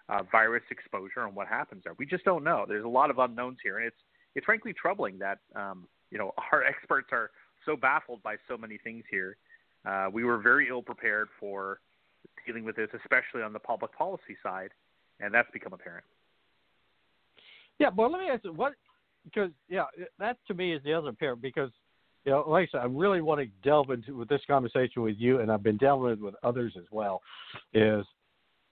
uh, virus exposure and what happens there? We just don't know. There's a lot of unknowns here, and it's it's frankly troubling that um, you know our (laughs) experts are so baffled by so many things here. Uh, we were very ill prepared for dealing with this, especially on the public policy side, and that's become apparent. Yeah, well, let me ask you what because yeah, that to me is the other pair because you know, like I said, I really want to delve into with this conversation with you, and I've been delving with others as well. Is,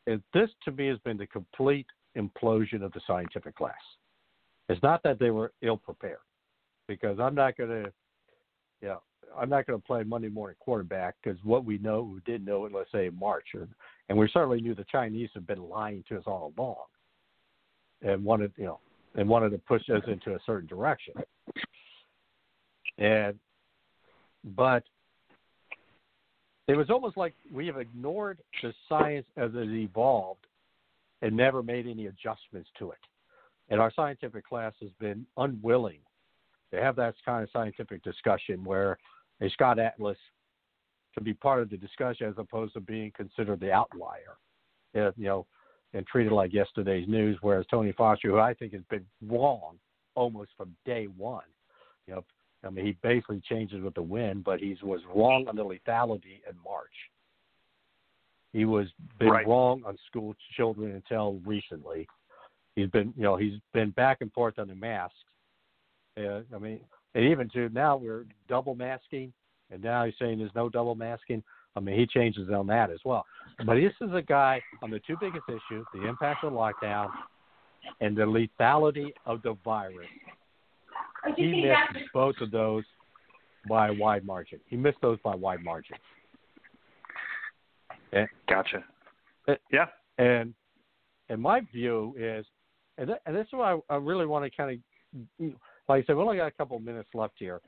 is this to me has been the complete implosion of the scientific class. It's not that they were ill prepared, because I'm not going to, yeah, I'm not going to play Monday morning quarterback because what we know, we didn't know it, let's say March, or, and we certainly knew the Chinese have been lying to us all along, and wanted, you know, and wanted to push us into a certain direction. And but it was almost like we have ignored the science as it evolved and never made any adjustments to it. And our scientific class has been unwilling to have that kind of scientific discussion where a Scott Atlas can be part of the discussion as opposed to being considered the outlier. You know, and treated like yesterday's news, whereas Tony Foster, who I think has been wrong almost from day one, you know, I mean, he basically changes with the wind, but he was wrong on the lethality in March. He was been Right. wrong on school children until recently. He's been, you know, he's been back and forth on the masks. Uh, I mean, and even to now we're double masking, and now he's saying there's no double masking. I mean, he changes on that as well. But this is a guy on the two biggest issues: the impact of lockdown and the lethality of the virus. He missed both of those by a wide margin. He missed those by a wide margin. And, Gotcha. and- Yeah. And and my view is, and, th- and this is what I, I really want to kind of, like I said, we only got a couple of minutes left here.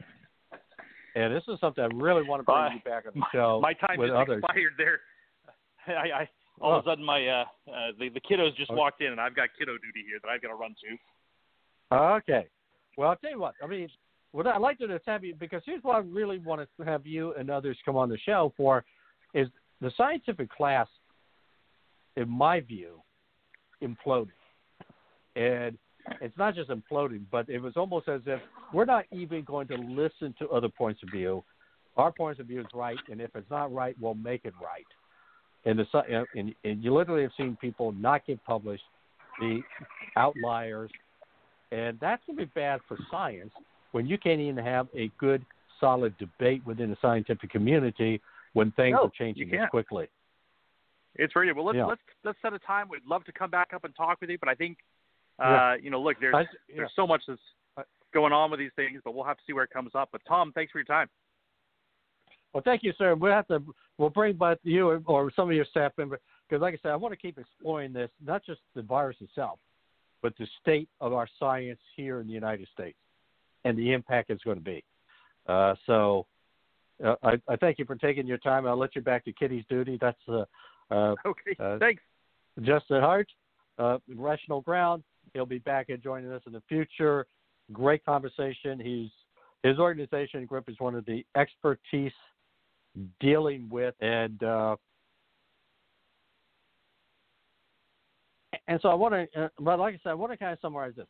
And this is something I really want to bring Bye. you back on the show My time with just others. expired there. (laughs) I, I all of a sudden my uh, uh the the kiddos just Oh. walked in and I've got kiddo duty here that I've got to run to. Okay. Well, I'll tell you what. I mean, what I'd like to just have you because here's what I really want to have you and others come on the show for is the scientific class, in my view, imploded, and it's not just imploding, but it was almost as if we're not even going to listen to other points of view. Our points of view is right, and if it's not right, we'll make it right. And the and, and you literally have seen people not get published, the outliers, and that's going to be bad for science when you can't even have a good, solid debate within the scientific community when things No, are changing as quickly. It's ready. Well, let's Yeah. let's let's set a time. We'd love to come back up and talk with you, but I think uh, Yeah. you know, look, there's I- yeah. there's so much that's going on with these things, but we'll have to see where it comes up. But Tom, thanks for your time. Well, thank you, sir. We'll have to we'll bring back you or, or some of your staff members because, like I said, I want to keep exploring this, not just the virus itself, but the state of our science here in the United States and the impact it's going to be. Uh, so, uh, I, I thank you for taking your time. I'll let you back to Kitty's duty. That's uh, uh, (laughs) Okay, uh, thanks. Justin Hart, uh, Rational Ground. He'll be back and joining us in the future. Great conversation. He's his organization group is one of the expertise dealing with and uh, and so I want to, but like I said, I want to kind of summarize this.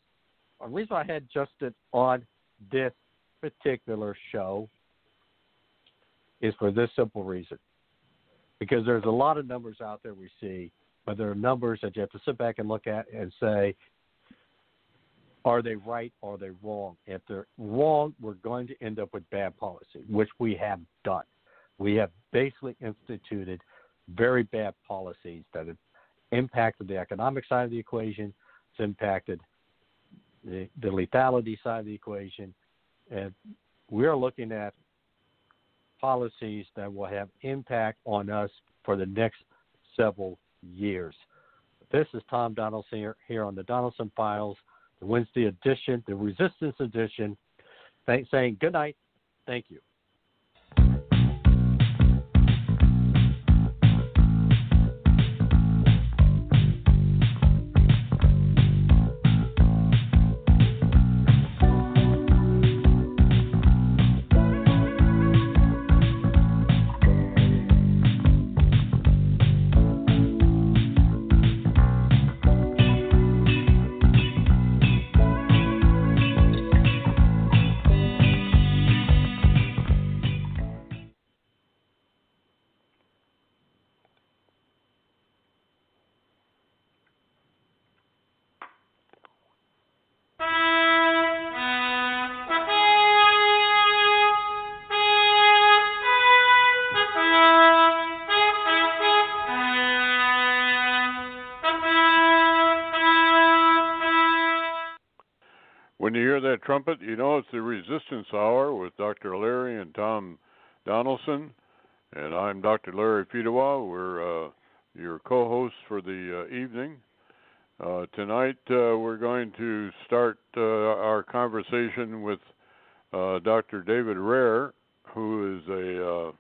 The reason I had Justin on this particular show is for this simple reason because there's a lot of numbers out there we see, but there are numbers that you have to sit back and look at and say, are they right or are they wrong? If they're wrong, we're going to end up with bad policy, which we have done. We have basically instituted very bad policies that have impacted the economic side of the equation. It's impacted the, the lethality side of the equation. And we're looking at policies that will have impact on us for the next several years. This is Tom Donelson here, here on the Donelson Files, the Wednesday edition, the Resistance edition, Thanks, saying good night. Thank you. Trumpet, you know it's the Resistance Hour with Dr. Larry and Tom Donelson, and I'm Dr. Larry Fedewa. We're uh, your co-hosts for the uh, evening. Uh, tonight uh, we're going to start uh, our conversation with uh, Dr. David Rehr, who is a,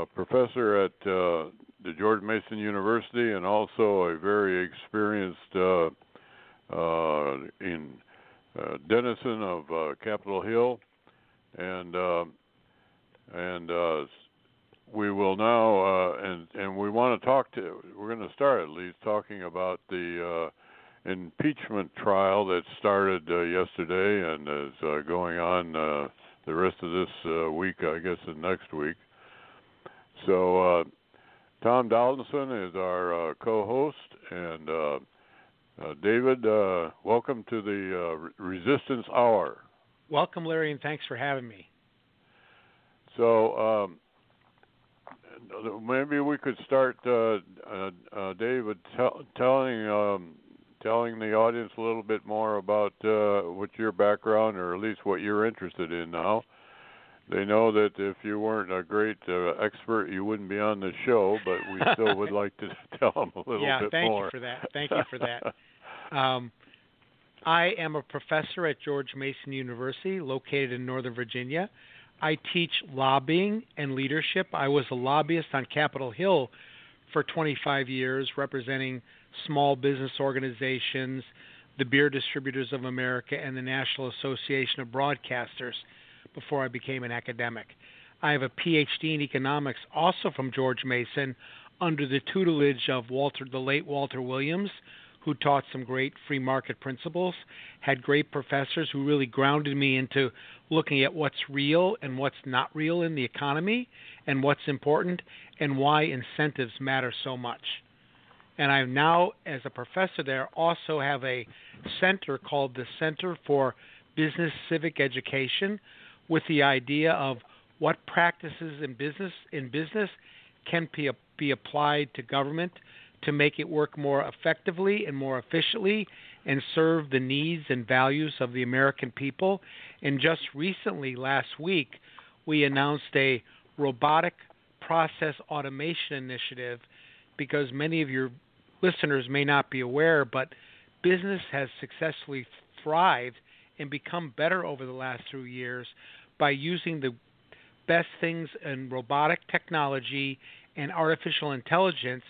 a professor at the George Mason University and also a very experienced in uh, denizen of uh, Capitol Hill, and uh, and uh, we will now uh, and and we want to talk to. We're going to start at least talking about the uh, impeachment trial that started uh, yesterday and is uh, going on uh, the rest of this uh, week, I guess, and next week. So. Uh, Tom Donelson is our uh, co-host, and uh, uh, David, uh, welcome to the uh, Resistance Hour. Welcome, Larry, and thanks for having me. So um, maybe we could start, uh, uh, David, telling um, telling the audience a little bit more about what's your background, or at least what you're interested in now they know that if you weren't a great uh, expert, you wouldn't be on the show. But we still would (laughs) like to tell them a little yeah, bit more. Yeah, thank you for that. Thank you for that. (laughs) Um, I am a professor at George Mason University, located in Northern Virginia. I teach lobbying and leadership. I was a lobbyist on Capitol Hill for 25 years, representing small business organizations, the Beer Distributors of America, and the National Association of Broadcasters before I became an academic. I have a PhD in economics, also from George Mason, under the tutelage of Walter, the late Walter Williams, who taught some great free market principles, had great professors who really grounded me into looking at what's real and what's not real in the economy and what's important and why incentives matter so much. And I now, as a professor there, also have a center called the Center for Business Civic Education, with the idea of what practices in business in business can be, be applied to government to make it work more effectively and more efficiently and serve the needs and values of the American people. And just recently, last week, we announced a robotic process automation initiative because many of your listeners may not be aware, but business has successfully thrived and become better over the last few years by using the best things in robotic technology and artificial intelligence.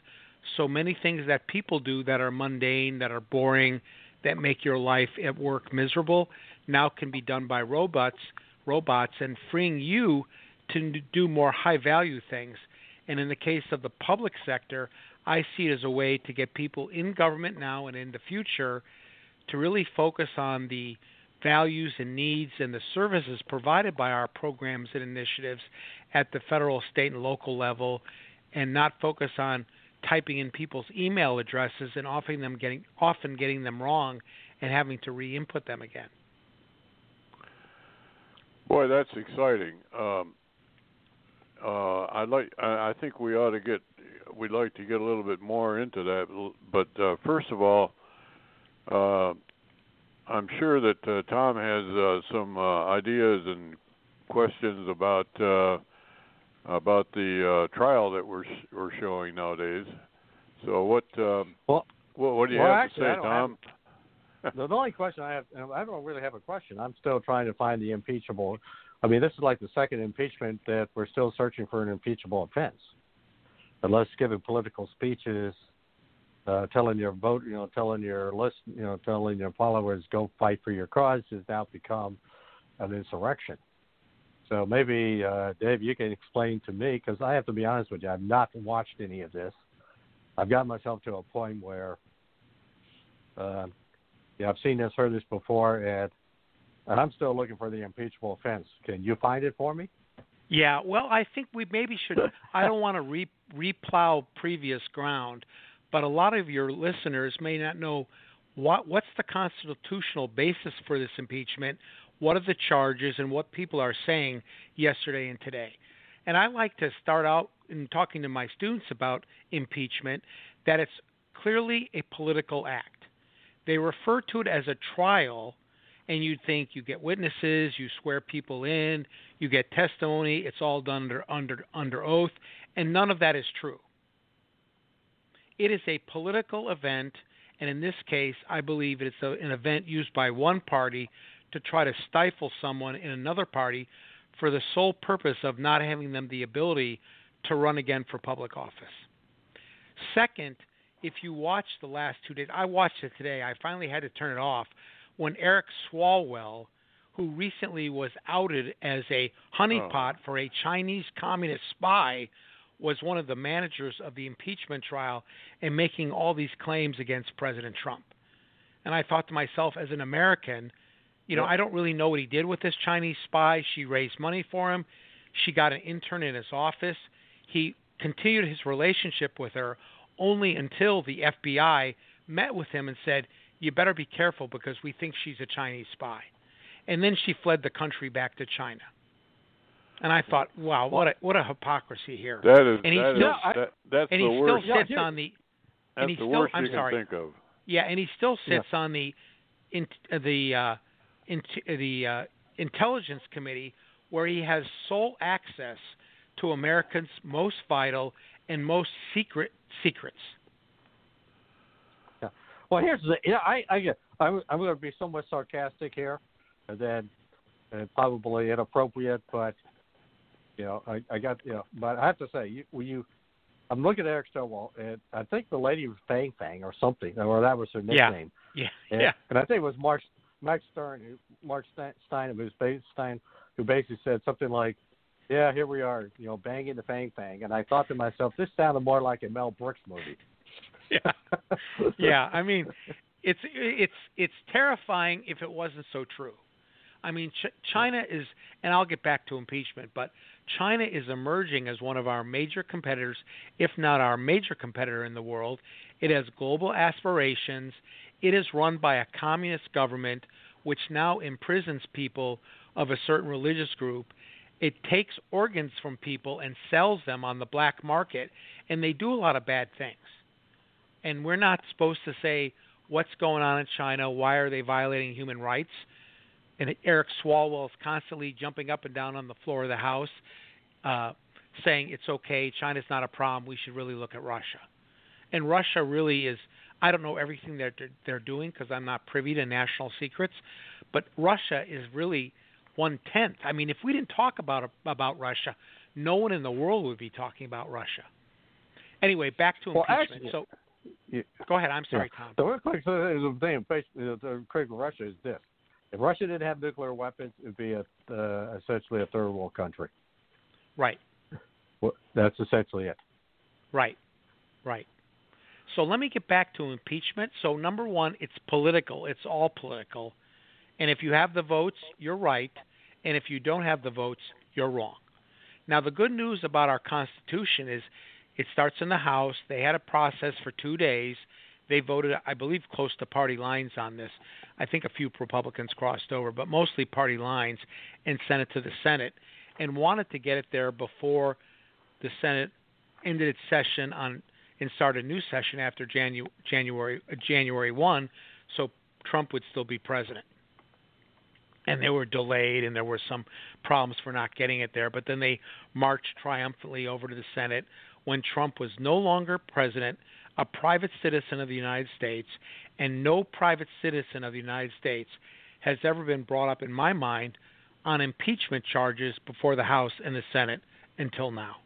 So many things that people do that are mundane, that are boring, that make your life at work miserable, now can be done by robots, robots, and freeing you to do more high value things. And in the case of the public sector, I see it as a way to get people in government now and in the future to really focus on the values and needs and the services provided by our programs and initiatives at the federal, state, and local level, and not focus on typing in people's email addresses and often them getting often getting them wrong and having to re-input them again. Boy, that's exciting. Um, uh, I like. I think we ought to get we'd like to get a little bit more into that. But uh, first of all, uh, I'm sure that uh, Tom has uh, some uh, ideas and questions about about the uh, trial that we're we're showing nowadays. So what um, well, what, what do you well, have actually, to say, Tom? (laughs) Have, the only question I have, I don't really have a question. I'm still trying to find the impeachable. I mean, this is like the second impeachment that we're still searching for an impeachable offense. Unless giving political speeches, uh, telling your vote, you know, telling your list, you know, telling your followers go fight for your cause has now become an insurrection. So maybe uh, Dave, you can explain to me because I have to be honest with you, I've not watched any of this. I've got myself to a point where, uh, yeah, I've seen this, heard this before, and and I'm still looking for the impeachable offense. Can you find it for me? Yeah, well, I think we maybe should. I don't want to re replow previous ground, but a lot of your listeners may not know what what's the constitutional basis for this impeachment, what are the charges, and what people are saying yesterday and today. And I like to start out in talking to my students about impeachment that it's clearly a political act. They refer to it as a trial and you'd think you get witnesses, you swear people in, you get testimony, it's all done under under under oath, and none of that is true. It is a political event, and in this case, I believe it's a, an event used by one party to try to stifle someone in another party for the sole purpose of not having them the ability to run again for public office. Second, if you watch the last two days, I watched it today. I finally had to turn it off when Eric Swalwell, who recently was outed as a honeypot Oh. for a Chinese communist spy, was one of the managers of the impeachment trial and making all these claims against President Trump. And I thought to myself, as an American, you know, Yep. I don't really know what he did with this Chinese spy. She raised money for him. She got an intern in his office. He continued his relationship with her only until the FBI met with him and said, You better be careful because we think she's a Chinese spy. And then she fled the country back to China. And I thought, wow, what a what a hypocrisy here. That is and he that is still, that, that's and the he worst. still sits on the that's and he the still worst I'm you sorry. can think of. Yeah, and he still Yeah. sits on the in, uh, the uh, in, the uh, intelligence committee where he has sole access to Americans' most vital and most secret secrets. Yeah. Well, here's the yeah. I I, I'm, I'm going to be somewhat sarcastic here, and then and probably inappropriate, but you know I I got you know. But I have to say, you when you. I'm looking at Eric Stonewall, and I think the lady was Fang Fang or something, or that was her Yeah. nickname. Yeah, And, yeah. and I think it was Mark Mark Stern, who, Mark Stein, who's Stein, who basically said something like, "Yeah, here we are, you know, banging the Fang Fang," and I thought to myself, this sounded more like a Mel Brooks movie. (laughs) Yeah. yeah, I mean, it's it's it's terrifying if it wasn't so true. I mean, Ch- China is, and I'll get back to impeachment, but China is emerging as one of our major competitors, if not our major competitor in the world. It has global aspirations. It is run by a communist government, which now imprisons people of a certain religious group. It takes organs from people and sells them on the black market, and they do a lot of bad things and we're not supposed to say what's going on in China, why are they violating human rights. And Eric Swalwell is constantly jumping up and down on the floor of the House, uh, saying it's okay, China's not a problem, we should really look at Russia. And Russia really is. I don't know everything that they're, they're doing because I'm not privy to national secrets, but Russia is really one tenth. I mean, if we didn't talk about about Russia, no one in the world would be talking about Russia. Anyway, back to Well, impeachment. actually- so Yeah. Go ahead. I'm sorry, Yeah. Tom. The real quick the thing, the critical Russia is this: if Russia didn't have nuclear weapons, it'd be a, uh, essentially a third world country. Right. Well, that's essentially it. Right. Right. So let me get back to impeachment. So number one, it's political. It's all political. And if you have the votes, you're right. And if you don't have the votes, you're wrong. Now the good news about our Constitution is it starts in the House. They had a process for two days. They voted, I believe, close to party lines on this. I think a few Republicans crossed over, but mostly party lines, and sent it to the Senate and wanted to get it there before the Senate ended its session on and start a new session after Janu- January uh, January 1 so Trump would still be president. And they were delayed and there were some problems for not getting it there, but then they marched triumphantly over to the Senate when Trump was no longer president, a private citizen of the United States, and no private citizen of the United States has ever been brought up in my mind on impeachment charges before the House and the Senate until now.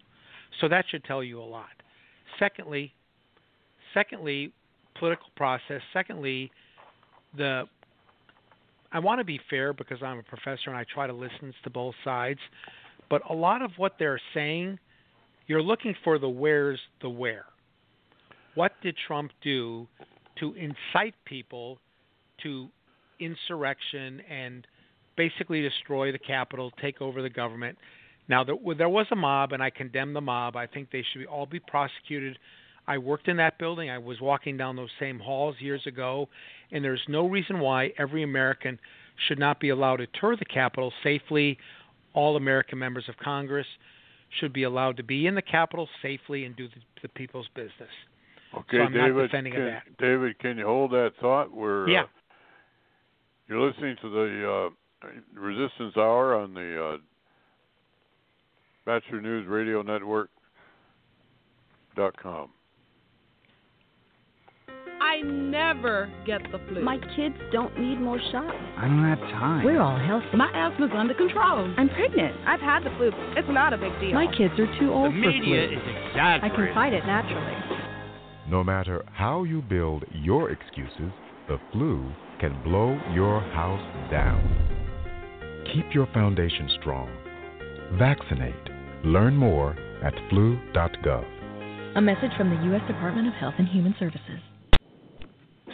So that should tell you a lot. Secondly, secondly, political process. Secondly, the I want to be fair because I'm a professor and I try to listen to both sides, but a lot of what they're saying, you're looking for the where's the where. What did Trump do to incite people to insurrection and basically destroy the Capitol, take over the government? Now, there, there was a mob, and I condemn the mob. I think they should be, all be prosecuted. I worked in that building. I was walking down those same halls years ago, and there's no reason why every American should not be allowed to tour the Capitol safely. All American members of Congress should be allowed to be in the Capitol safely and do the, the people's business. Okay, so David. can, that. David, can you hold that thought? We're yeah. Uh, you're listening to the uh, Resistance Hour on the uh, Batchelor News Radio Network dot com. I never get the flu. My kids don't need more shots. I don't have time. We're all healthy. My asthma's under control. I'm pregnant. I've had the flu. It's not a big deal. My kids are too old the for media flu. is exaggerating. I can fight it naturally. No matter how you build your excuses, the flu can blow your house down. Keep your foundation strong. Vaccinate. Learn more at flu.gov. A message from the U.S. Department of Health and Human Services.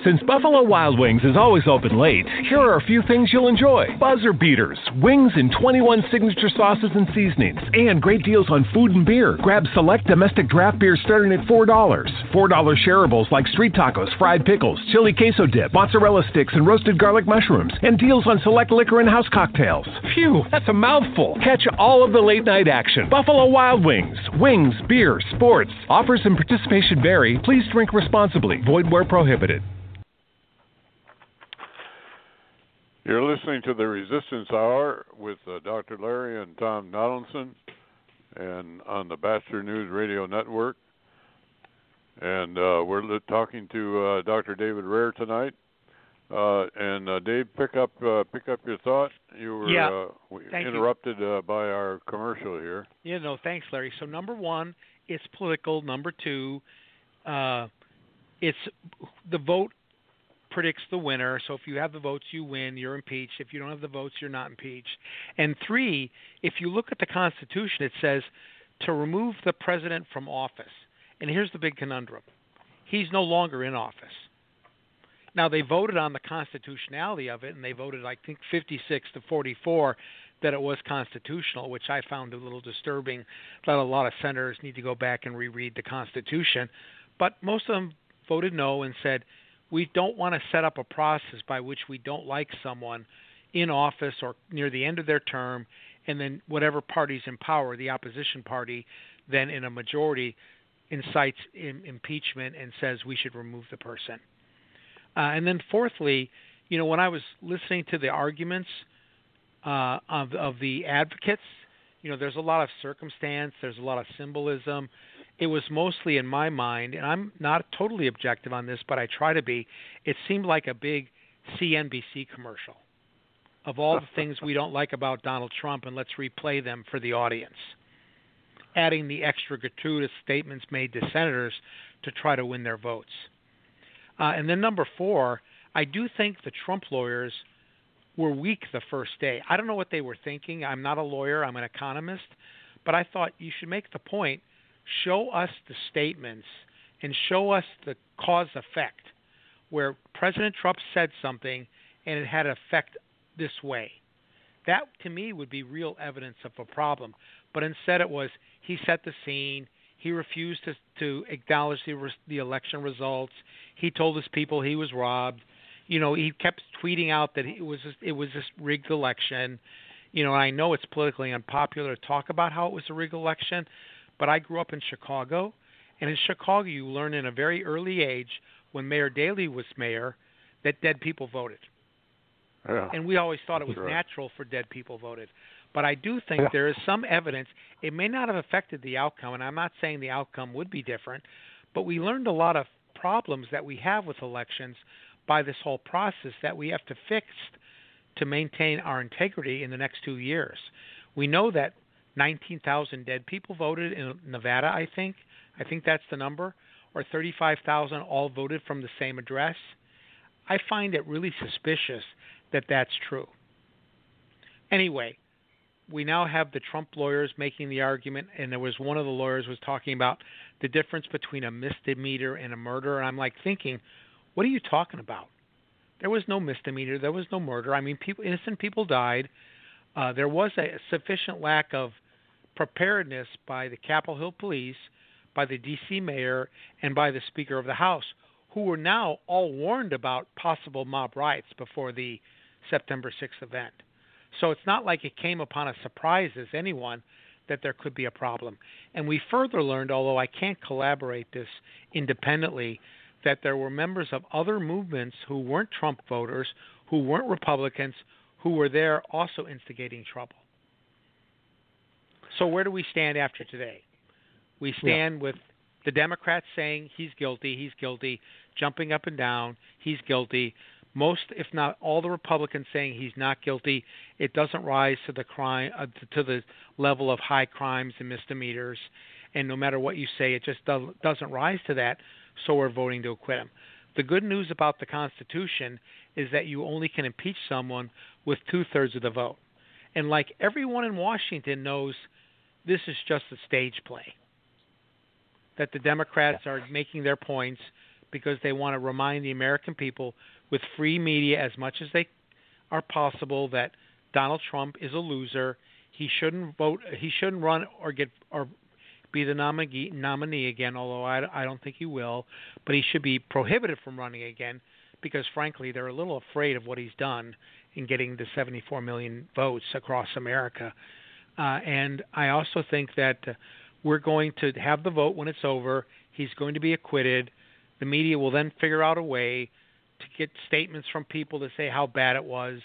Since Buffalo Wild Wings is always open late, here are a few things you'll enjoy. Buzzer beaters, wings in 21 signature sauces and seasonings, and great deals on food and beer. Grab select domestic draft beer starting at $4. $4 shareables like street tacos, fried pickles, chili queso dip, mozzarella sticks, and roasted garlic mushrooms, and deals on select liquor and house cocktails. Phew, that's a mouthful. Catch all of the late night action. Buffalo Wild Wings, wings, beer, sports. Offers and participation vary. Please drink responsibly. Void where prohibited. You're listening to the Resistance Hour with uh, Dr. Larry and Tom Donelson, and on the Batchelor News Radio Network. And uh, we're talking to uh, Dr. David Rehr tonight. Uh, and uh, Dave, pick up uh, pick up your thought. You were Yeah. uh, Thank you. interrupted uh, by our commercial here. Yeah, no, thanks, Larry. So number one, it's political. Number two, uh, it's the vote predicts the winner. So if you have the votes, you win. You're impeached. If you don't have the votes, you're not impeached. And three, if you look at the Constitution, it says to remove the president from office. And here's the big conundrum: he's no longer in office. Now they voted on the constitutionality of it, and they voted, I think, 56 to 44 that it was constitutional, which I found a little disturbing. That a lot of senators need to go back and reread the Constitution, but most of them voted no and said we don't want to set up a process by which we don't like someone in office or near the end of their term, and then whatever party's in power, the opposition party, then in a majority incites im- impeachment and says we should remove the person. Uh, and then fourthly, you know, when I was listening to the arguments uh, of of the advocates, you know, there's a lot of circumstance, there's a lot of symbolism. It was mostly in my mind, and I'm not totally objective on this, but I try to be. It seemed like a big CNBC commercial of all the things we don't like about Donald Trump, and let's replay them for the audience. Adding the extra gratuitous statements made to senators to try to win their votes. Uh, and then number four, I do think the Trump lawyers were weak the first day. I don't know what they were thinking. I'm not a lawyer, I'm an economist, but I thought you should make the point show us the statements and show us the cause effect where President Trump said something and it had an effect this way. That to me would be real evidence of a problem. But instead it was he set the scene, he refused to, to acknowledge the, res- the election results. He told his people he was robbed. You know, he kept tweeting out that it was it was this rigged election. You know, I know it's politically unpopular to talk about how it was a rigged election, but I grew up in Chicago, And in Chicago, you learn in a very early age, when Mayor Daley was mayor, that dead people voted. Yeah. And we always thought it was right. natural for dead people voted. But I do think Yeah. there is some evidence. It may not have affected the outcome, and I'm not saying the outcome would be different, but we learned a lot of problems that we have with elections by this whole process that we have to fix to maintain our integrity in the next two years. We know that 19,000 dead people voted in Nevada, I think. I think that's the number. Or 35,000 all voted from the same address. I find it really suspicious that that's true. Anyway, we now have the Trump lawyers making the argument, and there was one of the lawyers was talking about the difference between a misdemeanor and a murder, and I'm like thinking, what are you talking about? There was no misdemeanor, there was no murder. I mean, people, innocent people died. Uh, there was a sufficient lack of preparedness by the Capitol Hill Police, by the D.C. mayor, and by the Speaker of the House, who were now all warned about possible mob riots before the September 6th event. So it's not like it came upon a surprise as anyone that there could be a problem. And we further learned, although I can't collaborate this independently, that there were members of other movements who weren't Trump voters, who weren't Republicans, who were there also instigating trouble. So where do we stand after today? We stand with the Democrats saying he's guilty, he's guilty, jumping up and down, he's guilty. Most, if not all, the Republicans saying he's not guilty. It doesn't rise to the crime uh, to the level of high crimes and misdemeanors, and no matter what you say, it just does, doesn't rise to that. So we're voting to acquit him. The good news about the Constitution is that you only can impeach someone with two thirds of the vote, and like everyone in Washington knows, this is just a stage play that the Democrats are making their points because they want to remind the American people with free media as much as they are possible that Donald Trump is a loser. He shouldn't vote. He shouldn't run or get or be the nominee nominee again. Although I, I don't think he will, but he should be prohibited from running again because frankly they're a little afraid of what he's done in getting the 74 million votes across America. Uh, and I also think that uh, we're going to have the vote when it's over. He's going to be acquitted. The media will then figure out a way to get statements from people to say how bad it was.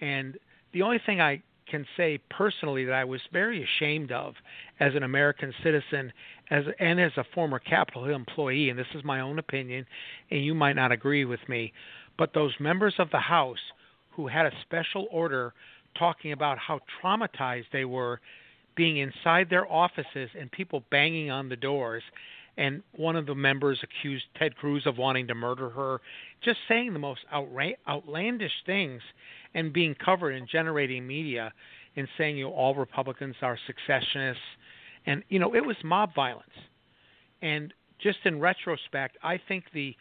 And the only thing I can say personally that I was very ashamed of as an American citizen as and as a former Capitol Hill employee, and this is my own opinion, and you might not agree with me, but those members of the House who had a special order talking about how traumatized they were being inside their offices and people banging on the doors and one of the members accused Ted Cruz of wanting to murder her, just saying the most outra- outlandish things and being covered in generating media and saying you know, all Republicans are secessionists. and you know it was mob violence. And just in retrospect, I think the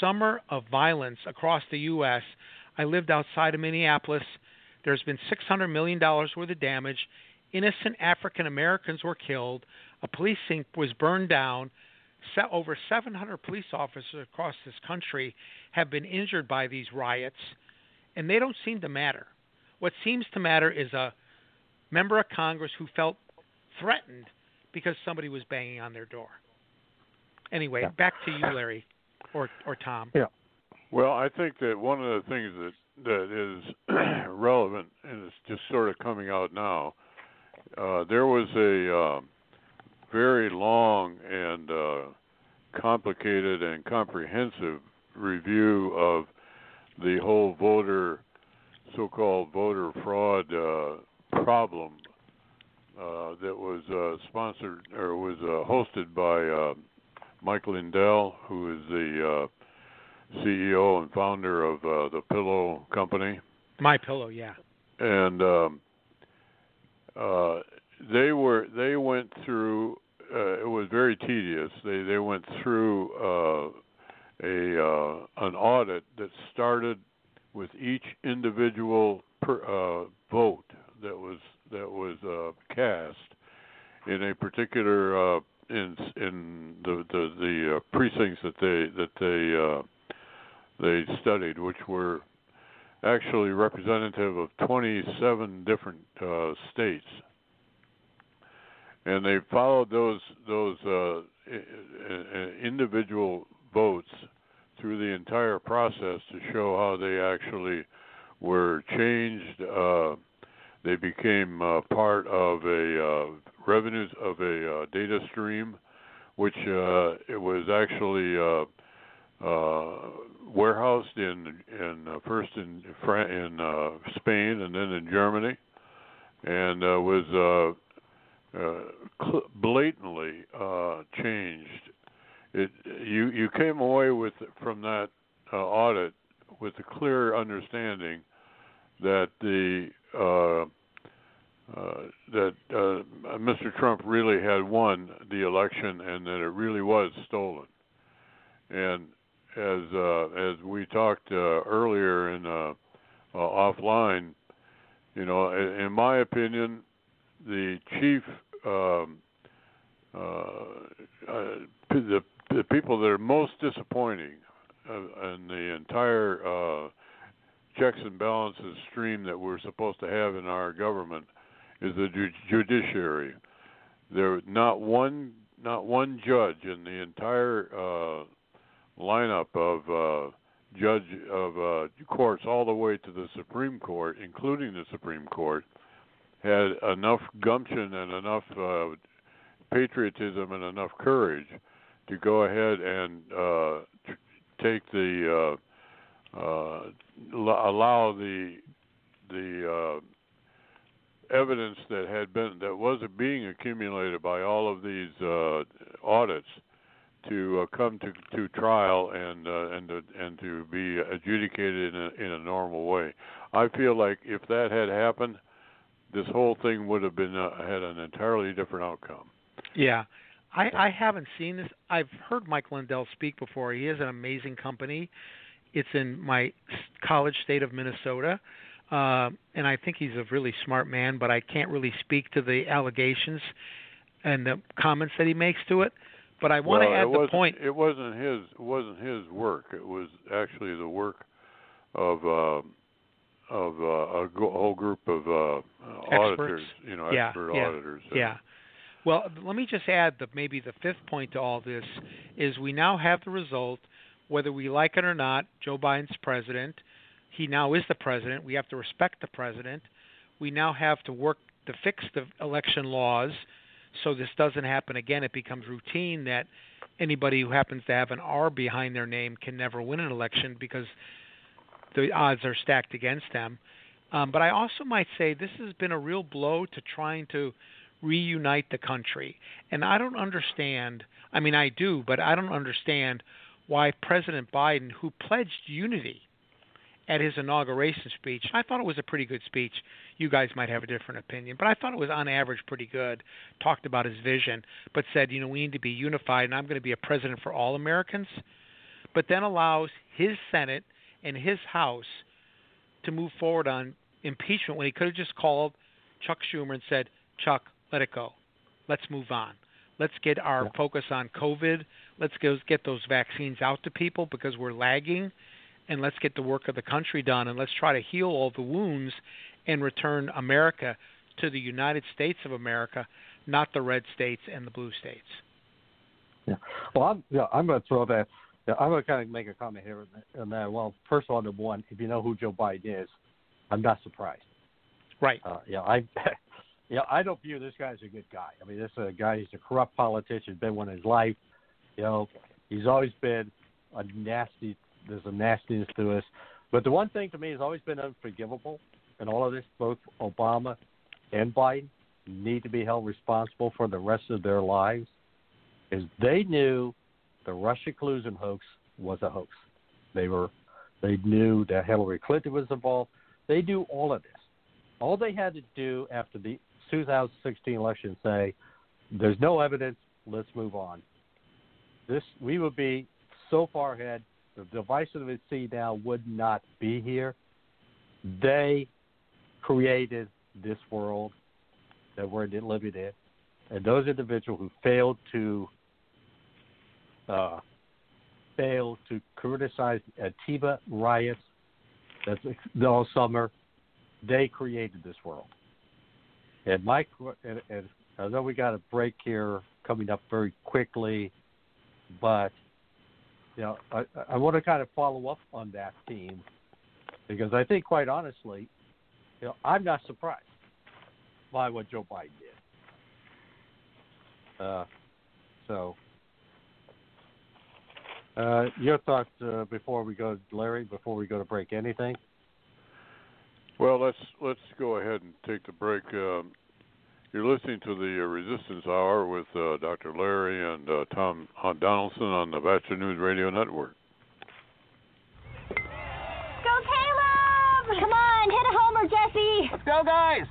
summer of violence across the U.S. I lived outside of Minneapolis. There's been 600 million dollars worth of damage. Innocent African Americans were killed. A precinct was burned down over 700 police officers across this country have been injured by these riots, and they don't seem to matter. What seems to matter is a member of Congress who felt threatened because somebody was banging on their door. Anyway, Yeah. back to you, Larry, or or Tom. Yeah. Well, I think that one of the things that that is (clears throat) relevant and it's just sort of coming out now. Uh, there was a uh, very long and uh, complicated and comprehensive review of the whole voter, so-called voter fraud uh, problem uh, that was uh, sponsored or was uh, hosted by uh, Mike Lindell, who is the uh, CEO and founder of uh, the Pillow Company, My pillow, yeah. and um, uh, they were they went through. Uh, it was very tedious. They they went through uh, a uh, an audit that started with each individual per, uh, vote that was that was uh, cast in a particular uh, in in the the, the precincts that they that they they studied, which were actually representative of 27 different states, and they followed those those uh, individual votes through the entire process to show how they actually were changed. Uh, they became uh, part of a uh, revenues of a uh, data stream, which uh, it was actually warehoused in in first in Fran- in Spain and then in Germany, and was blatantly uh, changed. It you you came away with from that uh, audit with a clear understanding that the uh, uh, that uh, Mr. Trump really had won the election and that it really was stolen. And as uh, as we talked uh, earlier in uh, uh, offline, you know, in my opinion, the chief um, uh, uh, the the people that are most disappointing uh, in the entire uh, checks and balances stream that we're supposed to have in our government is the ju- judiciary. There not one not one judge in the entire uh, lineup of uh, judge of uh, courts all the way to the Supreme Court, including the Supreme Court, had enough gumption and enough uh, patriotism and enough courage to go ahead and uh, t- take the uh, uh, l- allow the the uh, evidence that had been that was being accumulated by all of these uh, audits to uh, come to to trial and uh, and to, and to be adjudicated in a, in a normal way. I feel like if that had happened, this whole thing would have been uh, had an entirely different outcome. Yeah. I, I haven't seen this. I've heard Mike Lindell speak before. He has an amazing company. It's in my college state of Minnesota, uh, and I think he's a really smart man. But I can't really speak to the allegations and the comments that he makes to it. But I want well, to add the point. It wasn't his. It wasn't his work. It was actually the work of uh, of uh, a go- whole group of uh, auditors. You know, yeah, expert yeah, auditors. Yeah. Well, let me just add that maybe the fifth point to all this is we now have the result, whether we like it or not. Joe Biden's president. He now is the president. We have to respect the president. We now have to work to fix the election laws so this doesn't happen again. It becomes routine that anybody who happens to have an R behind their name can never win an election because the odds are stacked against them. Um, but I also might say this has been a real blow to trying to reunite the country. And I don't understand, I mean, I do, but I don't understand why President Biden, who pledged unity at his inauguration speech, I thought it was a pretty good speech. You guys might have a different opinion, but I thought it was on average pretty good. Talked about his vision, but said, you know, we need to be unified, and I'm going to be a president for all Americans. But then allows his Senate and his House to move forward on impeachment when he could have just called Chuck Schumer and said, Chuck, let it go. Let's move on. Let's get our focus on COVID. Let's go get those vaccines out to people because we're lagging. And let's get the work of the country done. And let's try to heal all the wounds and return America to the United States of America, not the red states and the blue states. Yeah. Well, I'm yeah, I'm going to throw that. Yeah, I'm going to kind of make a comment here on that. Well, first of all, number one, if you know who Joe Biden is, I'm not surprised. Right. Uh, yeah, I. (laughs) Yeah, I don't view this guy as a good guy. I mean, this is a guy. He's a corrupt politician. Been one his life. You know, he's always been a nasty. There's a nastiness to us. But the one thing to me has always been unforgivable in all of this. Both Obama and Biden need to be held responsible for the rest of their lives, is they knew the Russia collusion hoax was a hoax. They were, they knew that Hillary Clinton was involved. They knew all of this. All they had to do after the 2016 election say, "There's no evidence. Let's move on." This we would be so far ahead. The device of the sea now would not be here. They created this world that we're living in, and those individuals who failed to uh, failed to criticize Antifa riots that's all summer, they created this world. And Mike, and, and I know we got a break here coming up very quickly. But you know, I, I want to kind of follow up on that theme because I think, quite honestly, you know, I'm not surprised by what Joe Biden did. Uh, so, uh, your thoughts uh, before we go, Larry? Before we go to break, anything? Well, let's let's go ahead and take the break. Um, you're listening to the uh, Resistance Hour with uh, Dr. Larry and uh, Tom Donelson on the Batchelor News Radio Network. Go Caleb! Come on, hit a homer, Jesse. Let's go, guys.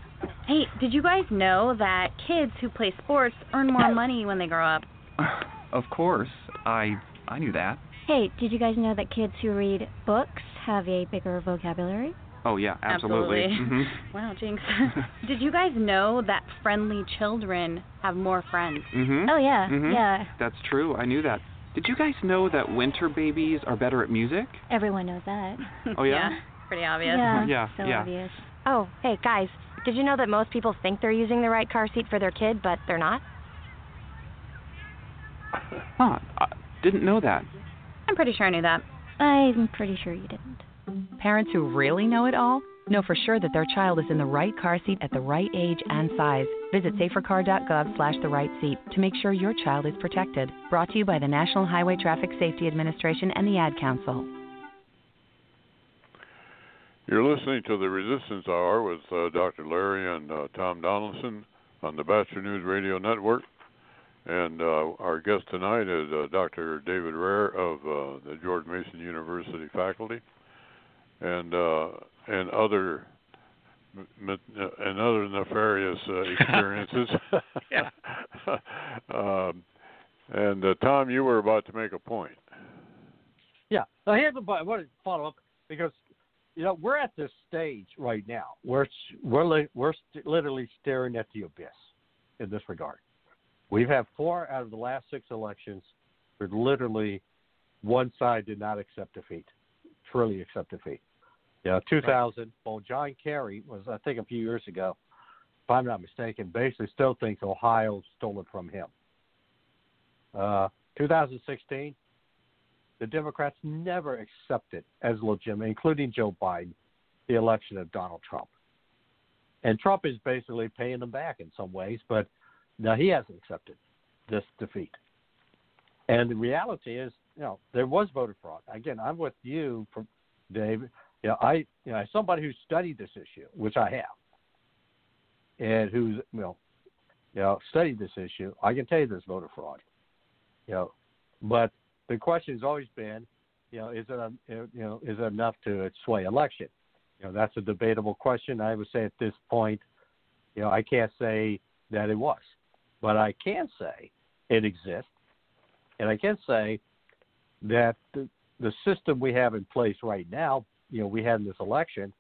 Hey, did you guys know that kids who play sports earn more money when they grow up? (sighs) Of course, I I knew that. Hey, did you guys know that kids who read books have a bigger vocabulary? Oh yeah, absolutely. Mhm. (laughs) Wow, Jinx. (laughs) did you guys know that friendly children have more friends? Mhm. Oh yeah, Mhm. yeah. That's true. I knew that. Did you guys know that winter babies are better at music? Everyone knows that. (laughs) Oh yeah. pretty obvious. Yeah, Yeah, so yeah. obvious. Oh, hey, guys, did you know that most people think they're using the right car seat for their kid, but they're not? Huh. I didn't know that. I'm pretty sure I knew that. I'm pretty sure you didn't. Parents who really know it all know for sure that their child is in the right car seat at the right age and size. Visit safercar.gov slash the right seat to make sure your child is protected. Brought to you by the National Highway Traffic Safety Administration and the Ad Council. You're listening to the Resistance Hour with uh, Dr. Larry and uh, Tom Donelson on the Batchelor News Radio Network. And uh, our guest tonight is uh, Dr. David Rehr of uh, the George Mason University faculty, and uh, and other m- m- and other nefarious uh, (laughs) experiences. Yeah. (laughs) um, and uh, Tom, you were about to make a point. Yeah. Now here's the I want to follow up because you know we're at this stage right now where it's, we're li- we're st- literally staring at the abyss in this regard. We've had four out of the last six elections where literally one side did not accept defeat, truly accept defeat. Yeah, 2000. Well, John Kerry was, I think, a few years ago, if I'm not mistaken, basically still thinks Ohio stole it from him. Uh, 2016, the Democrats never accepted as legitimate, including Joe Biden, the election of Donald Trump. And Trump is basically paying them back in some ways, but now he hasn't accepted this defeat. And the reality is, you know, there was voter fraud. Again, I'm with you, for, Dave. You know, I, you know, as somebody who studied this issue, which I have, and who's, you know, you know, studied this issue, I can tell you there's voter fraud. You know, but the question has always been, you know, is it, you know, is it enough to sway election? You know, that's a debatable question. I would say at this point, you know, I can't say that it was, but I can say it exists, and I can say that the, the system we have in place right now, you know, we had in this election,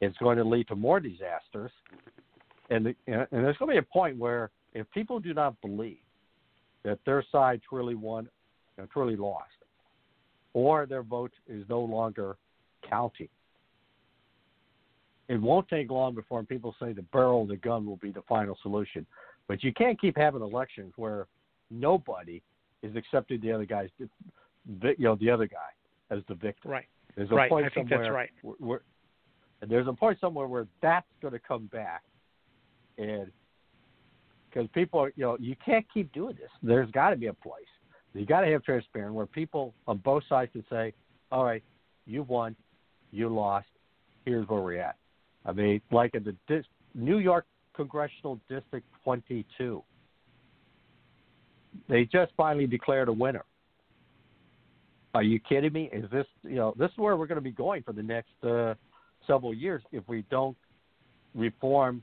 is going to lead to more disasters, and the, and there's going to be a point where if people do not believe that their side truly won, you know, truly lost, or their vote is no longer counting. It won't take long before people say the barrel of the gun will be the final solution. But you can't keep having elections where nobody is accepting the other guy's, you know, the other guy as the victim. Right. There's a Right. point I think somewhere that's right. Where, where, and there's a point somewhere where that's going to come back, and because people, are, you know, you can't keep doing this. There's got to be a place. You got to have transparency where people on both sides can say, "All right, you won, you lost. Here's where we're at." I mean, like in the dis- New York Congressional District 22, they just finally declared a winner. Are you kidding me? Is this, you know, this is where we're going to be going for the next uh, several years if we don't reform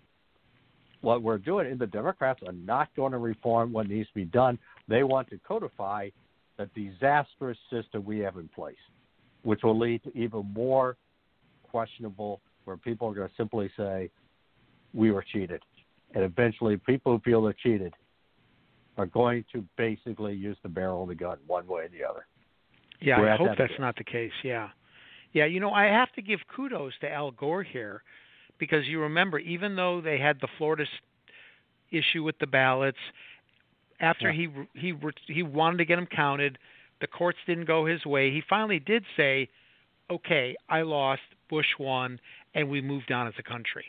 what we're doing. And the Democrats are not going to reform what needs to be done. They want to codify the disastrous system we have in place, which will lead to even more questionable, where people are going to simply say, we were cheated. And eventually, people who feel they're cheated are going to basically use the barrel of the gun one way or the other. Yeah, We're I hope that that's not the case. Yeah. Yeah, you know, I have to give kudos to Al Gore here because you remember, even though they had the Florida issue with the ballots, after he he he wanted to get them counted. The courts didn't go his way. He finally did say, "Okay, I lost. Bush won, and we moved on as a country."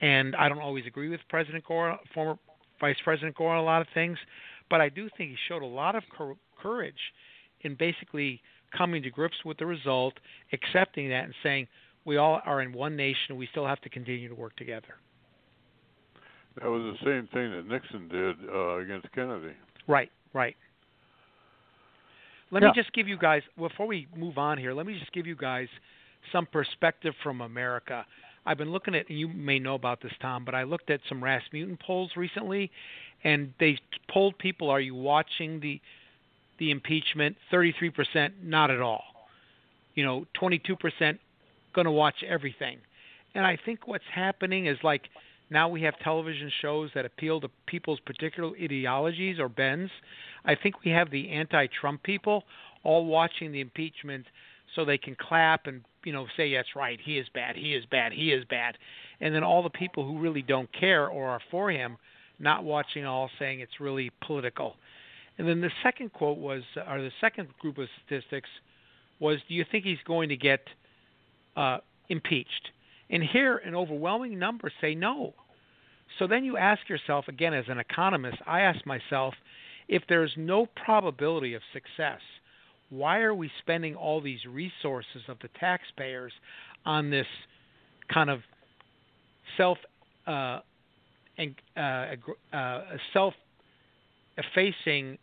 And I don't always agree with President Gore, former Vice President Gore, on a lot of things, but I do think he showed a lot of cor- courage in basically coming to grips with the result, accepting that, and saying we all are in one nation. We still have to continue to work together. That was the same thing that Nixon did uh, against Kennedy. Right, right. Let Yeah. me just give you guys before we move on here. Let me just give you guys some perspective from America. I've been looking at, and you may know about this, Tom, but I looked at some Rasmussen polls recently, and they polled people: Are you watching the the impeachment? Thirty-three percent, not at all. You know, twenty-two percent going to watch everything. And I think what's happening is like now we have television shows that appeal to people's particular ideologies or bends. I think we have the anti-Trump people all watching the impeachment so they can clap and you know say that's right, he is bad, he is bad, he is bad. And then all the people who really don't care or are for him not watching all saying it's really political. And then the second quote was or the second group of statistics was do you think he's going to get uh, impeached? And here, an overwhelming number say no. So then you ask yourself, again, as an economist, I ask myself, if there's no probability of success, why are we spending all these resources of the taxpayers on this kind of self uh, and uh, uh, self effacing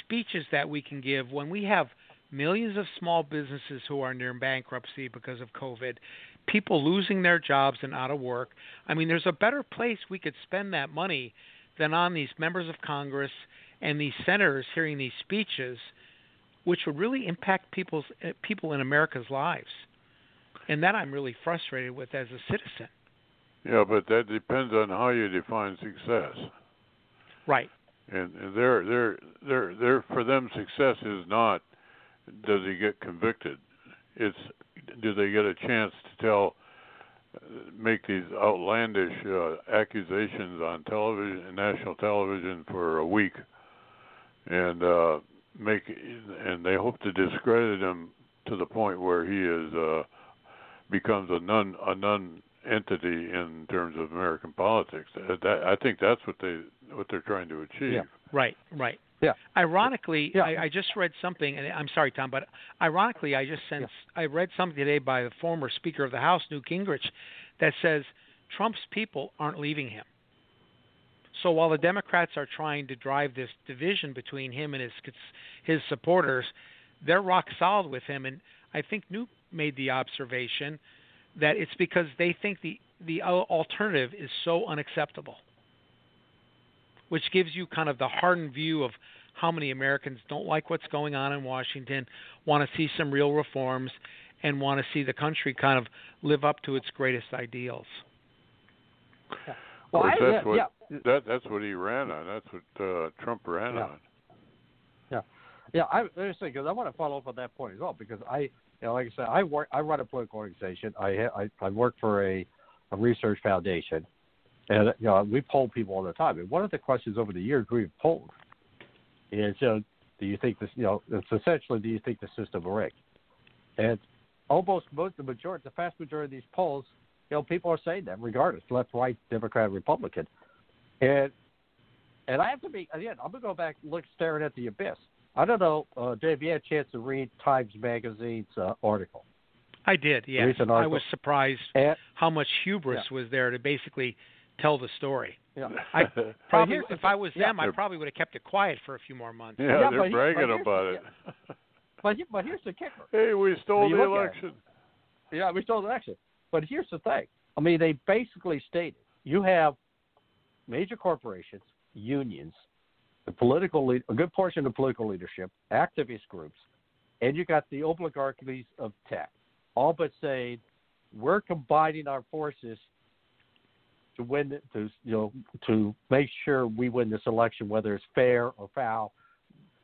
speeches that we can give when we have millions of small businesses who are near bankruptcy because of COVID, people losing their jobs and out of work. I mean, there's a better place we could spend that money than on these members of Congress and these senators hearing these speeches, which would really impact people's uh, people in America's lives. And that I'm really frustrated with as a citizen. Yeah, but that depends on how you define success. Right. And, and their their their their for them success is not does he get convicted. It's do they get a chance to tell make these outlandish uh, accusations on television, national television for a week, and uh, make and they hope to discredit him to the point where he is uh, becomes a non a non entity in terms of American politics. That, that, I think that's what they what they're trying to achieve. Yeah. Right, right. Yeah. Ironically, Yeah. I, I just read something, and I'm sorry, Tom, but ironically, I just sensed I read something today by the former Speaker of the House, Newt Gingrich, that says Trump's people aren't leaving him. So while the Democrats are trying to drive this division between him and his his supporters, they're rock solid with him. And I think Newt made the observation that it's because they think the the alternative is so unacceptable which gives you kind of the hardened view of how many Americans don't like what's going on in Washington, want to see some real reforms, and want to see the country kind of live up to its greatest ideals. Of course, I- yeah, what yeah. That that's what he ran on. That's what uh, Trump ran Yeah. on. Yeah, yeah. I interesting because I want to follow up on that point as well because I, you know, like I said, I work, I run a political organization. I I, I work for a, a research foundation, and you know we poll people all the time. And one of the questions over the years we've polled is, you know, do you think this, you know, it's essentially, do you think the system is rigged? And almost most, the majority, the vast majority of these polls, you know, people are saying that regardless, left, right, Democrat, Republican, and and I have to be again. I'm gonna go back, look, staring at the abyss. I don't know, uh, Dave. You had a chance to read Times Magazine's uh, article. I did, yes. Recent I was surprised And- how much hubris was there to basically tell the story. Yeah. I (laughs) probably, here's the if I was yeah. them, I probably would have kept it quiet for a few more months. Yeah, Yeah, they're but he- bragging (laughs) but about the- it. But but here's the kicker. Hey, we stole the look at it. election. Yeah, we stole the election. But here's the thing. I mean, they basically stated you have major corporations, unions, the political lead, a good portion of the political leadership, activist groups, and you got the oligarchies of tech, all but saying we're combining our forces to win, to you know, to make sure we win this election, whether it's fair or foul.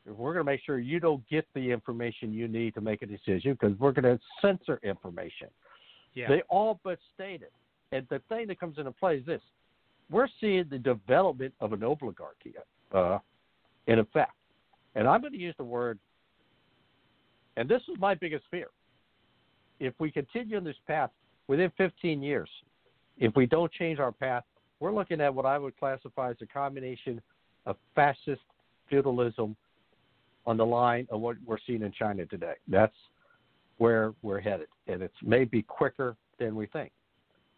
We're going to make sure you don't get the information you need to make a decision because we're going to censor information. Yeah. They all but stated. And the thing that comes into play is this: we're seeing the development of an oligarchy. Uh, in effect. And I'm going to use the word, and this is my biggest fear. If we continue on this path within 15 years, if we don't change our path, we're looking at what I would classify as a combination of fascist feudalism on the line of what we're seeing in China today. That's where we're headed, and it's maybe quicker than we think.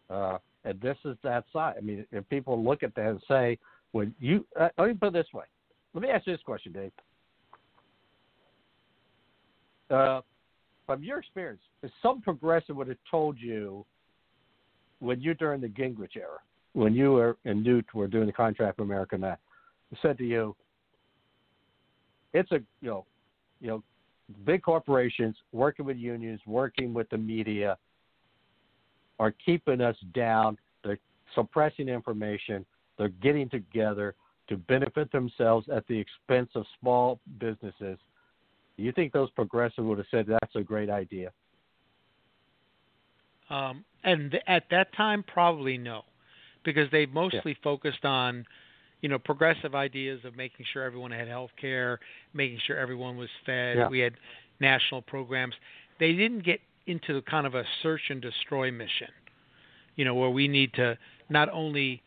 Uh, and this is that side. I mean, if people look at that and say, "When you," uh, let me put it this way. Let me ask you this question, Dave. Uh, from your experience, if some progressive would have told you when you during the Gingrich era, when you were and Newt were doing the contract for America Now, said to you, it's a you know, you know, big corporations working with unions, working with the media, are keeping us down. They're suppressing information. They're getting together to benefit themselves at the expense of small businesses. Do you think those progressives would have said that's a great idea? Um, and th- at that time, probably no, because they mostly yeah. focused on, you know, progressive ideas of making sure everyone had health care, making sure everyone was fed. Yeah. We had national programs. They didn't get into kind of a search and destroy mission, you know, where we need to not only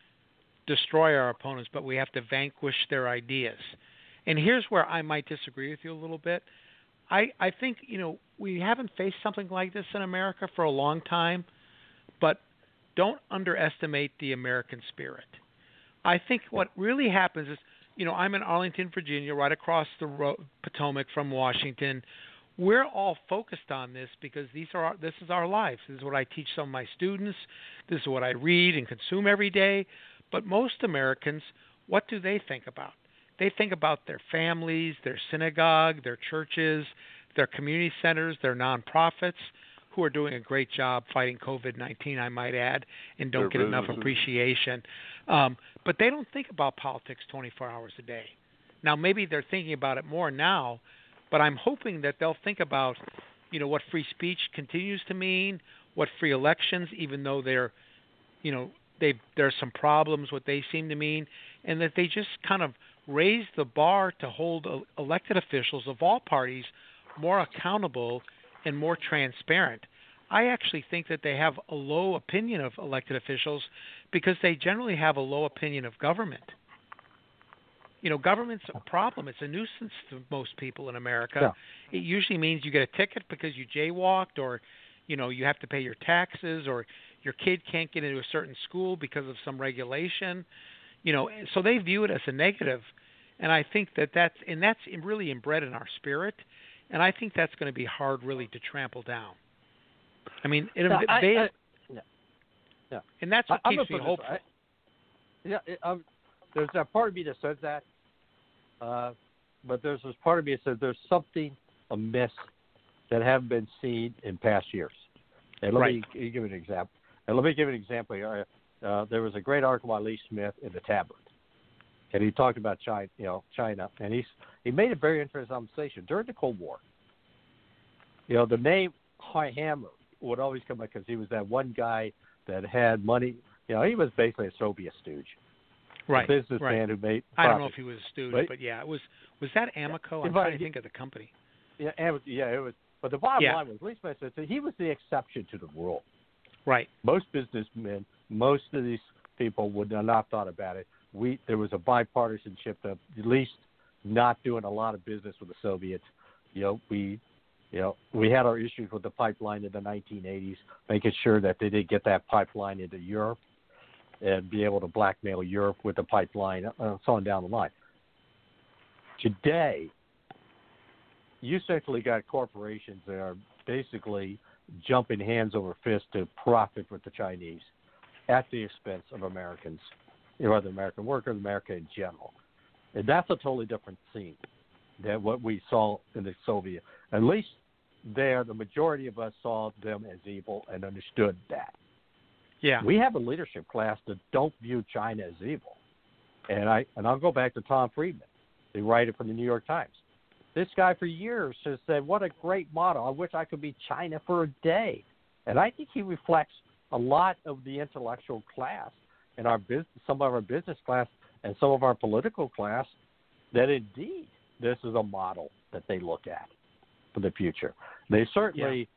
destroy our opponents, but we have to vanquish their ideas. And here's where I might disagree with you a little bit. I, I think, you know, we haven't faced something like this in America for a long time, but don't underestimate the American spirit. I think what really happens is, you know, I'm in Arlington, Virginia, right across the road, Potomac from Washington we're all focused on this because these are our, this is our lives. This is what I teach some of my students. This is what I read and consume every day. But most Americans, what do they think about? They think about their families, their synagogue, their churches, their community centers, their nonprofits, who are doing a great job fighting COVID 19, I might add, and don't get enough appreciation. Um, but they don't think about politics 24 hours a day. Now, maybe they're thinking about it more now but I'm hoping that they'll think about, you know, what free speech continues to mean, what free elections, even though they're, you know, they there's some problems what they seem to mean, and that they just kind of raise the bar to hold elected officials of all parties more accountable and more transparent. I actually think that they have a low opinion of elected officials because they generally have a low opinion of government you know, government's a problem. It's a nuisance to most people in America. Yeah. It usually means you get a ticket because you jaywalked, or you know, you have to pay your taxes, or your kid can't get into a certain school because of some regulation. You know, so they view it as a negative, and I think that that's and that's really inbred in our spirit, and I think that's going to be hard, really, to trample down. I mean, it, no, they, I, I, yeah. yeah. and that's what I, keeps me this, hopeful. I, yeah, it, um, there's a part of me that says that, uh, but there's this part of me that says there's something amiss that haven't been seen in past years. And let right. me give an example. And let me give an example here. Uh, there was a great article by Lee Smith in the Tablet, and he talked about China, you know, China, and he's he made a very interesting observation during the Cold War. You know, the name High Hammer would always come up because he was that one guy that had money. You know, he was basically a Soviet stooge right, businessman right. who made. I don't know if he was a student, But- but yeah, it was. Was that Amico? I'm But trying to think of the company. Yeah, and it was, yeah, it was. But the bottom Yeah. line was, Lee Smith said he was the exception to the rule. Right. Most businessmen, most of these people would not have thought about it. We there was a bipartisanship of at least not doing a lot of business with the Soviets. You know, we you know, we had our issues with the pipeline in the 1980s, making sure that they did get that pipeline into Europe and be able to blackmail Europe with the pipeline, uh, so on down the line. Today, you essentially got corporations that are basically jumping hands over fist to profit with the Chinese at the expense of Americans, the American workers, America in general. And that's a totally different scene than what we saw in the Soviet. At least there, the majority of us saw them as evil and understood that. Yeah. We have a leadership class that don't view China as evil. And I and I'll go back to Tom Friedman, the writer from the New York Times. This guy for years has said, "What a great model! I wish I could be China for a day." And I think he reflects a lot of the intellectual class and our business, some of our business class, and some of our political class that indeed this is a model that they look at for the future. They certainly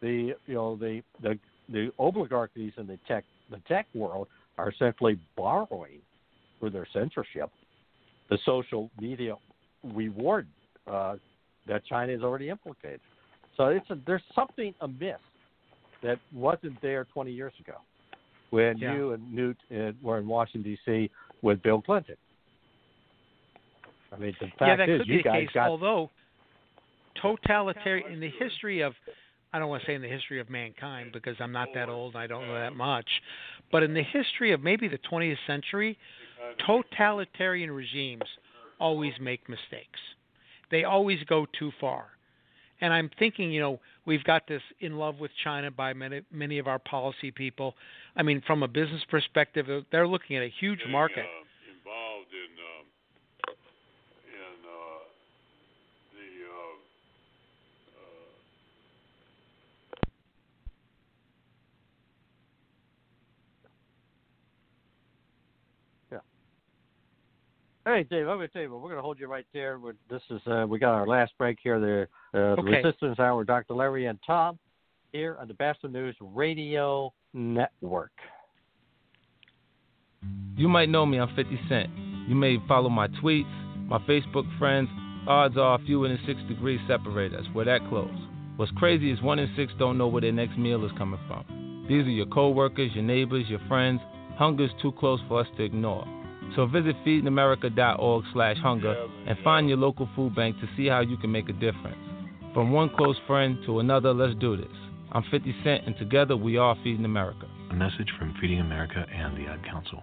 the you know the the the oligarchies in the tech the tech world are simply borrowing for their censorship the social media reward uh, that China has already implicated. So it's a, there's something amiss that wasn't there 20 years ago when Yeah. you and Newt uh, were in Washington D.C. with Bill Clinton. I mean, the fact yeah, that is, could you be the guys case. got Although totalitarian in the history of, I don't want to say in the history of mankind because I'm not that old and I don't know that uh-huh. much, but in the history of maybe the 20th century, totalitarian regimes always make mistakes. They always go too far. And I'm thinking, you know, we've got this in love with China by many many of our policy people. I mean, from a business perspective, they're looking at a huge market. Uh, involved in um, in uh, the uh, Right, Dave. I'm going to tell you what. We're going to hold you right there. We're, this is uh, we got our last break here. The, uh, the Resistance Hour. Dr. Larry and Tom here on the Batchelor News Radio Network. You might know me, I'm 50 Cent. You may follow my tweets, my Facebook friends. Odds are fewer than six degrees separate us. We're that close. What's crazy is one in six don't know where their next meal is coming from. These are your coworkers, your neighbors, your friends. Hunger's too close for us to ignore. So visit feedingamerica.org slash hunger and find your local food bank to see how you can make a difference. From one close friend to another, let's do this. I'm 50 Cent, and together we are Feeding America. A message from Feeding America and the Ad Council.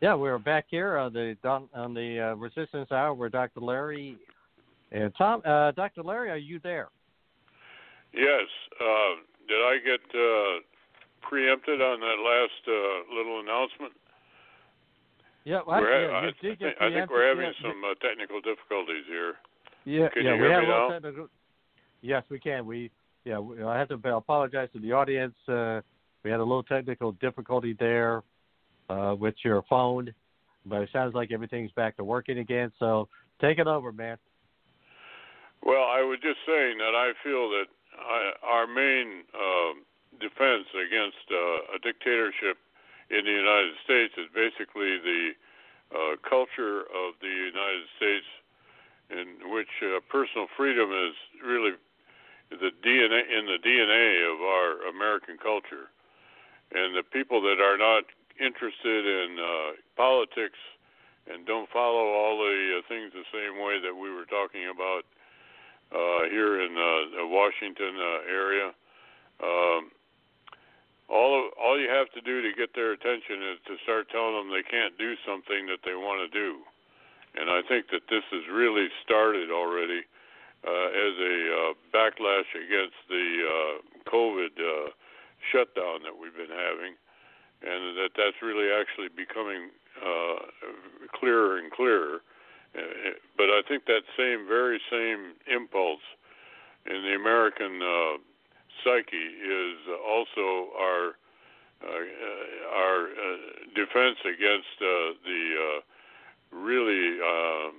Yeah, we're back here on the on the uh, Resistance Hour with Dr. Larry and Tom. Uh, Dr. Larry, are you there? yes. Uh, did I get uh, preempted on that last uh, little announcement? Yeah, well, yeah, I, think, I think we're having yeah, some uh, technical difficulties here. Yeah, Can yeah, you we have me a little now? technical. Yes, we can. We yeah, we, I have to apologize to the audience. Uh, we had a little technical difficulty there uh, with your phone, but it sounds like everything's back to working again. So take it over, man. Well, I was just saying that I feel that I, our main uh, defense against uh, a dictatorship in the United States is basically the uh, culture of the United States, in which uh, personal freedom is really the DNA in the DNA of our American culture, and the people that are not interested in uh, politics and don't follow all the uh, things the same way that we were talking about uh, here in uh, the Washington uh, area. Um, all of, all you have to do to get their attention is to start telling them they can't do something that they want to do, and I think that this has really started already uh, as a uh, backlash against the uh, COVID uh, shutdown that we've been having, and that that's really actually becoming uh, clearer and clearer. Uh, but I think that same, very same impulse in the American uh, psyche is also our uh, our uh, defense against uh, the uh, really um,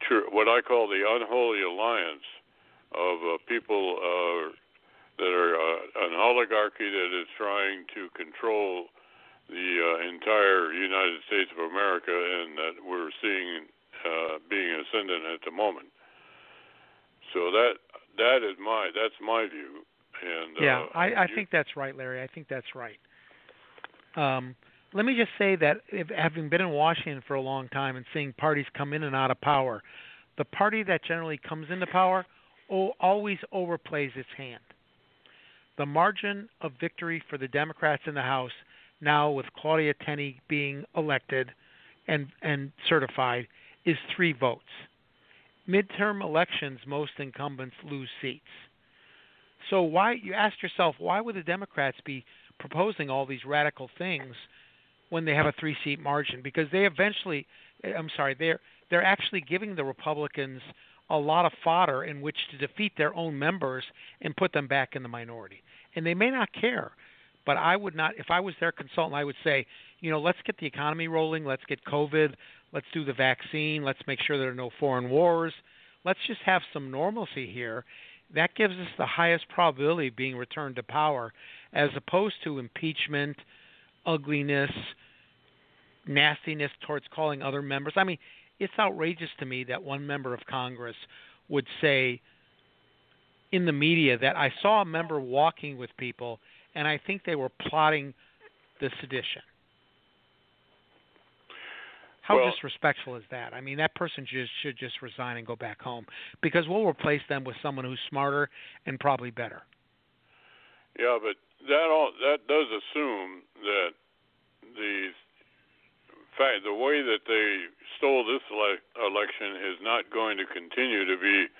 tr- what I call the unholy alliance of uh, people uh, that are uh, an oligarchy that is trying to control the uh, entire United States of America, and that we're seeing uh, being ascendant at the moment. So that that is my that's my view. And Yeah, uh, I, I you- think that's right, Larry. I think that's right. Um, let me just say that if, having been in Washington for a long time and seeing parties come in and out of power, the party that generally comes into power o- always overplays its hand. The margin of victory for the Democrats in the House now with Claudia Tenney being elected and and certified is three votes. Midterm elections, most incumbents lose seats. So why you ask yourself why would the Democrats be proposing all these radical things when they have a three seat margin? Because they eventually eh, I'm sorry, they're they're actually giving the Republicans a lot of fodder in which to defeat their own members and put them back in the minority. And they may not care, but I would not if I was their consultant I would say, you know, let's get the economy rolling, let's get COVID, let's do the vaccine, let's make sure there are no foreign wars. Let's just have some normalcy here. That gives us the highest probability of being returned to power as opposed to impeachment, ugliness, nastiness towards calling other members. I mean, it's outrageous to me that one member of Congress would say in the media that I saw a member walking with people and I think they were plotting the sedition. How Well- disrespectful is that? I mean, that person just should just resign and go back home because we'll replace them with someone who's smarter and probably better. Yeah, but that all that does assume that the fact the way that they stole this ele- election is not going to continue to be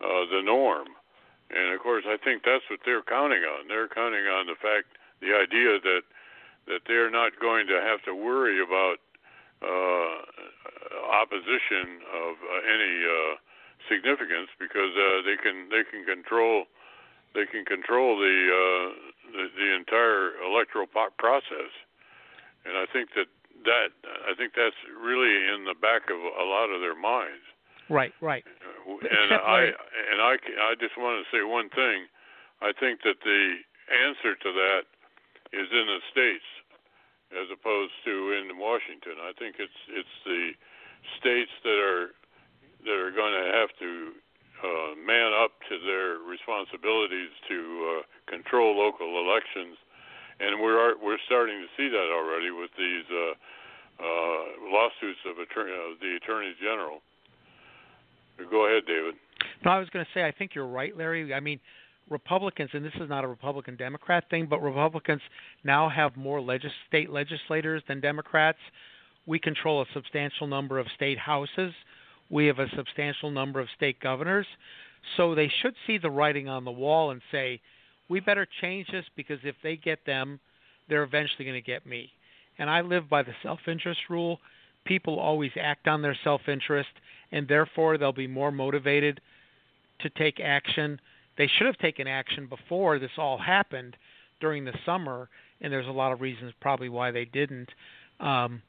uh, the norm. And of course, I think that's what they're counting on. They're counting on the fact, the idea that that they're not going to have to worry about uh, opposition of uh, any uh, significance because uh, they can they can control they can control the uh, the, the entire electoral po- process, and I think that that I think that's really in the back of a lot of their minds. Right, right. And Except I and I I just want to say one thing. I think that the answer to that is in the states as opposed to in Washington. I think it's it's the states that are that are going to have to uh, man up to their responsibilities to uh, control local elections, and we're we're starting to see that already with these uh, uh, lawsuits of, attorney, of the attorney general. Go ahead, David. No, I was going to say I think you're right, Larry. I mean, Republicans, and this is not a Republican Democrat thing, but Republicans now have more legis- state legislators than Democrats. We control a substantial number of state houses. We have a substantial number of state governors. So they should see the writing on the wall and say, we better change this because if they get them, they're eventually going to get me. And I live by the self interest rule. People always act on their self interest, and therefore they'll be more motivated to take action. They should have taken action before this all happened during the summer, and there's a lot of reasons probably why they didn't. Um,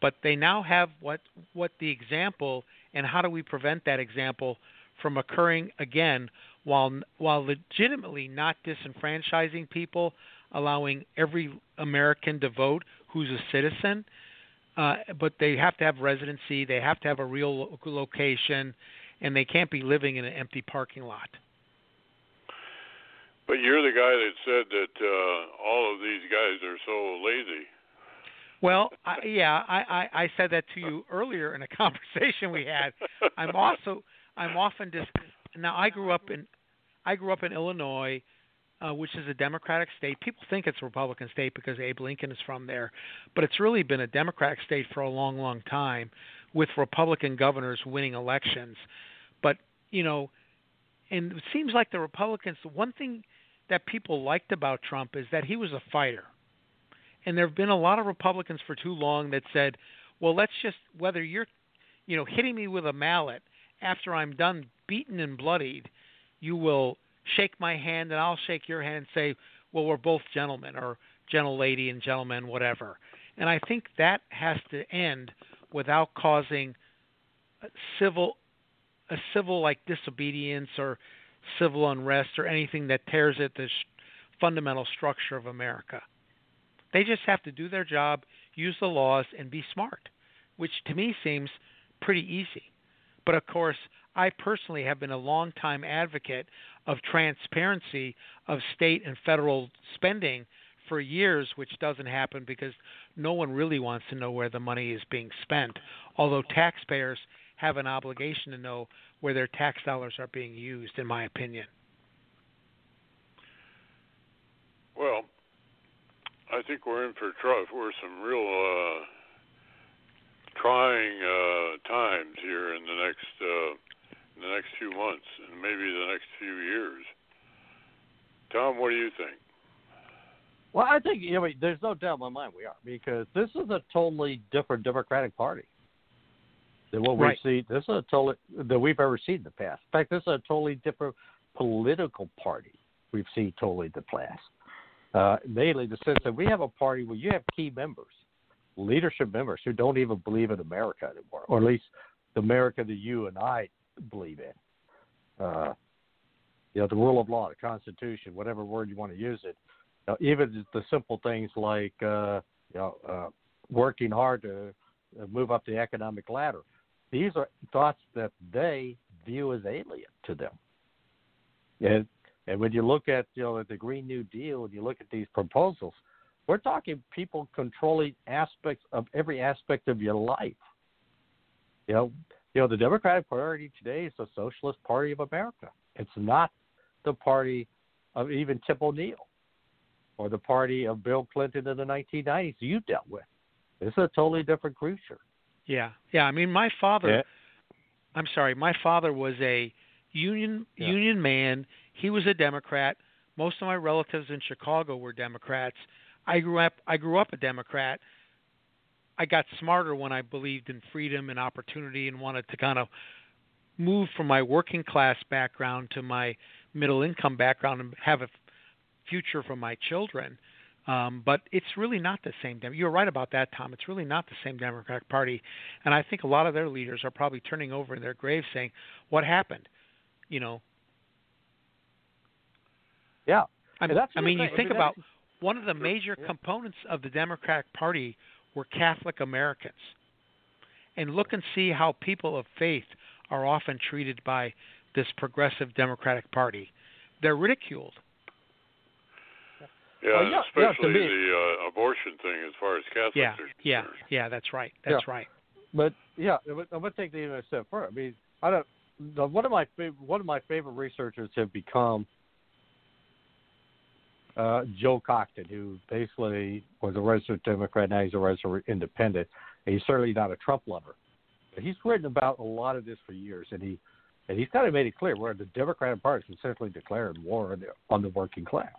but they now have what what the example and how do we prevent that example from occurring again while while legitimately not disenfranchising people, allowing every American to vote who's a citizen. Uh, but they have to have residency, they have to have a real lo- location, and they can't be living in an empty parking lot. But you're the guy that said that uh, all of these guys are so lazy. Well, I, yeah, I, I, I said that to you earlier in a (laughs) conversation we had. I'm also I'm often dis- now I grew up in I grew up in Illinois, uh, which is a Democratic state. People think it's a Republican state because Abe Lincoln is from there, but it's really been a Democratic state for a long, long time, with Republican governors winning elections. But you know, and it seems like the Republicans. The one thing that people liked about Trump is that he was a fighter and there have been a lot of Republicans for too long that said, "Well, let's just whether you're, you know, hitting me with a mallet after I'm done beaten and bloodied, you will shake my hand and I'll shake your hand and say, well, we're both gentlemen or gentle lady and gentlemen, whatever." And I think that has to end without causing a civil, a civil like disobedience or civil unrest or anything that tears at the fundamental structure of America. They just have to do their job, use the laws, and be smart, which to me seems pretty easy. But of course, I personally have been a long-time advocate of transparency of state and federal spending for years, which doesn't happen because no one really wants to know where the money is being spent, although taxpayers have an obligation to know where their tax dollars are being used, in my opinion. Well, I think we're in for tr- for some real uh, trying uh, times here in the next uh, in the next few months and maybe the next few years. Tom, what do you think? Well, I think you know, there's no doubt in my mind we are because this is a totally different Democratic Party than what Right. we see. This is a totally that we've ever seen in the past. In fact, this is a totally different political party we've seen totally in the past. Uh, mainly the sense that we have a party where you have key members, leadership members who don't even believe in America anymore, or at least the America that you and I believe in. Uh, you know, the rule of law, the Constitution, whatever word you want to use it. You know, even the simple things like uh, you know uh, working hard to uh, move up the economic ladder. These are thoughts that they view as alien to them. And and when you look at you know the Green New Deal and you look at these proposals, we're talking people controlling aspects of every aspect of your life. You know, you know the Democratic Party today is the Socialist Party of America. It's not the party of even Tip O'Neill or the party of Bill Clinton in the 1990s you dealt with. This is a totally different creature. Yeah, yeah. I mean, my father. Yeah. I'm sorry. My father was a union Yeah. union man. He was a Democrat. Most of my relatives in Chicago were Democrats. I grew up. I grew up a Democrat. I got smarter when I believed in freedom and opportunity and wanted to kind of move from my working class background to my middle income background and have a future for my children. Um, but it's really not the same. Dem- You're right about that, Tom. It's really not the same Democratic Party, and I think a lot of their leaders are probably turning over in their graves, saying, "What happened?" You know. Yeah. I mean, that's I mean, you think about one of the major components of the Democratic Party were Catholic Americans, and look and see how people of faith are often treated by this progressive Democratic Party. They're ridiculed. Yeah, Well, yeah, yeah, especially me- the uh, abortion thing as far as Catholics Yeah, are concerned. yeah, yeah. That's right. That's Yeah. right. But yeah, I'm gonna take the even a step further. I mean, I don't. The, one of my fav- one of my favorite researchers have become uh, Joel Kotkin, who basically was a registered Democrat. Now he's a registered Independent. And he's certainly not a Trump lover. But he's written about a lot of this for years, and he and he's kind of made it clear where the Democratic Party has essentially declared war on the, working class,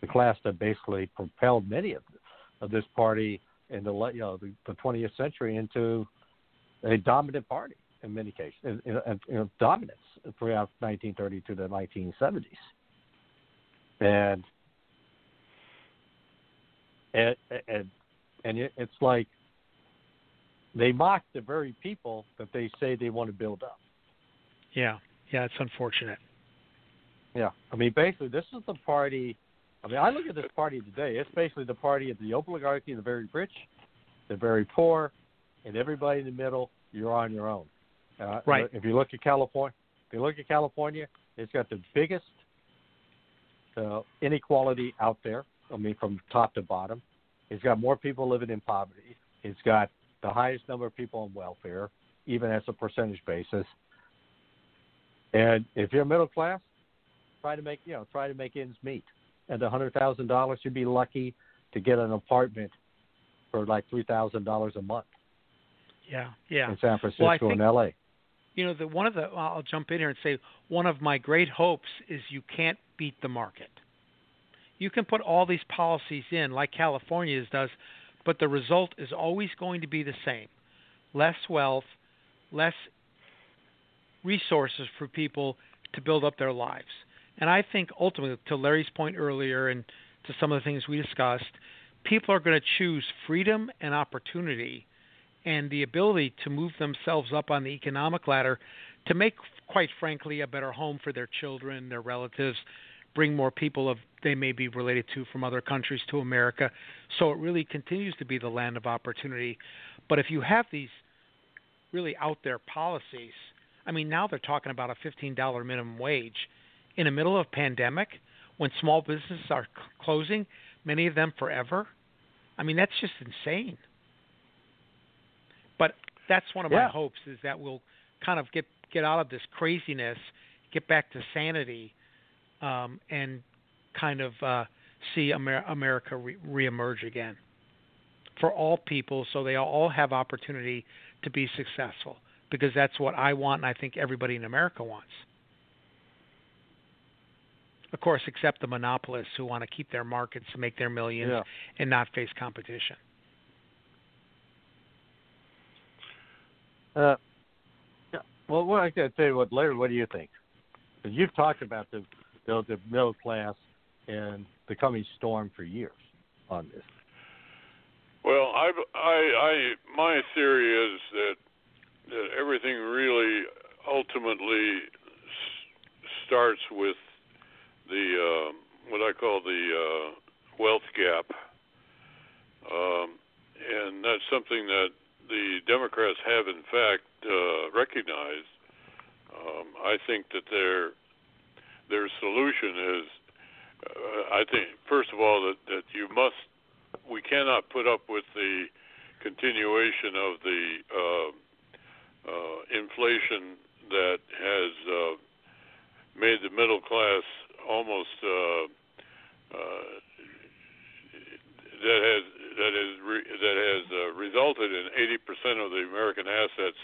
the class that basically propelled many of of this party in the you know the, the 20th century into a dominant party in many cases, know, dominance throughout 1930 to the 1970s, and and and and it's like they mock the very people that they say they want to build up. Yeah, yeah. It's unfortunate. Yeah, I mean, basically, this is the party. I mean, I look at this party today. It's basically the party of the oligarchy, the very rich, the very poor, and everybody in the middle. You're on your own. Uh, Right. If you look at California, if you look at California, it's got the biggest uh, inequality out there. I mean, from top to bottom, it's got more people living in poverty. It's got the highest number of people on welfare, even as a percentage basis. And if you're middle class, try to make you know try to make ends meet. At a hundred thousand dollars, you'd be lucky to get an apartment for like three thousand dollars a month Yeah, yeah. in San Francisco Well, think, and L.A. You know, the one of the I'll jump in here and say one of my great hopes is you can't beat the market. You can put all these policies in like California's does, but the result is always going to be the same. Less wealth, less resources for people to build up their lives. And I think ultimately to Larry's point earlier and to some of the things we discussed, people are going to choose freedom and opportunity and the ability to move themselves up on the economic ladder to make, quite frankly, a better home for their children, their relatives, bring more people of they may be related to from other countries to America. So it really continues to be the land of opportunity. But if you have these really out there policies, I mean, now they're talking about a $15 minimum wage in the middle of pandemic when small businesses are c- closing, many of them forever. I mean, that's just insane. But that's one of Yeah. my hopes is that we'll kind of get get out of this craziness, get back to sanity, um, and kind of uh, see Amer- America re- reemerge again for all people, so they all have opportunity to be successful. Because that's what I want, and I think everybody in America wants. Of course, except the monopolists who want to keep their markets, and make their millions, Yeah. and not face competition. Uh, yeah. Well, what I to tell you, what Larry, what do you think? 'Cause you've talked about the, the the middle class and the coming storm for years on this. Well, I, I, I, my theory is that that everything really ultimately s- starts with the uh, what I call the uh, wealth gap, um, and that's something that the Democrats have in fact uh, recognized. Um, I think that their their solution is, uh, I think, first of all, that that you must we cannot put up with the continuation of the uh, uh, inflation that has uh, made the middle class almost uh, uh, that has that has re- that has uh, resulted in 80% of the American assets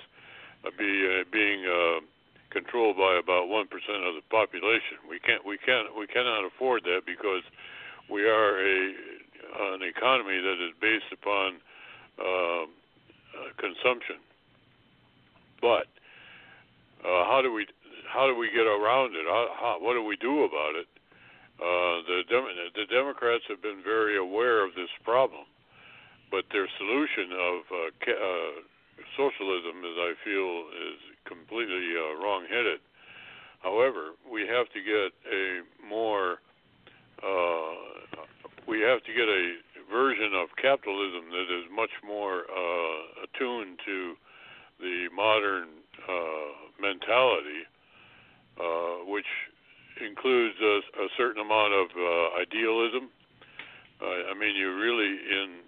uh, be uh, being uh, controlled by about one percent of the population. We can't we can't we cannot afford that because we are a an economy that is based upon uh, uh, consumption. But uh, how do we how do we get around it? How, how, what do we do about it? Uh, the Dem- the Democrats have been very aware of this problem, but their solution of uh, ca- uh, socialism, as I feel, is completely uh, wrong-headed. However, we have to get a more uh, we have to get a version of capitalism that is much more uh, attuned to the modern uh, mentality, uh, which includes a, a certain amount of uh, idealism. Uh, I mean, you really, in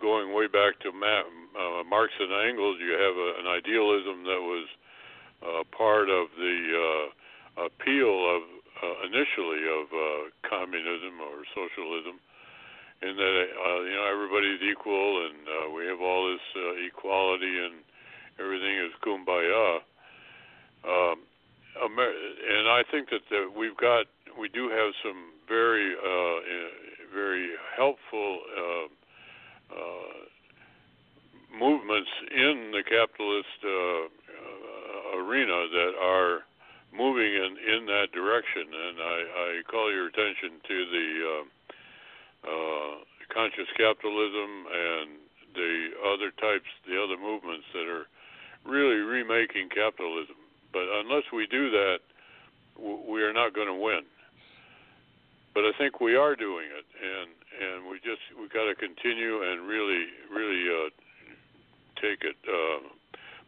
going way back to Ma- uh, Marx and Engels, you have a, an idealism that was uh, part of the uh, appeal of uh, initially of uh, communism or socialism, in that uh, you know everybody's equal and uh, we have all this uh, equality and everything is kumbaya. Um, Amer- and I think that the, we've got we do have some very uh, very helpful uh, uh, movements in the capitalist uh, arena that are moving in in that direction. And I, I call your attention to the uh, uh, conscious capitalism and the other types, the other movements that are really remaking capitalism. But unless we do that, we are not going to win. But I think we are doing it, and and we just we got to continue and really really uh, take it. Uh,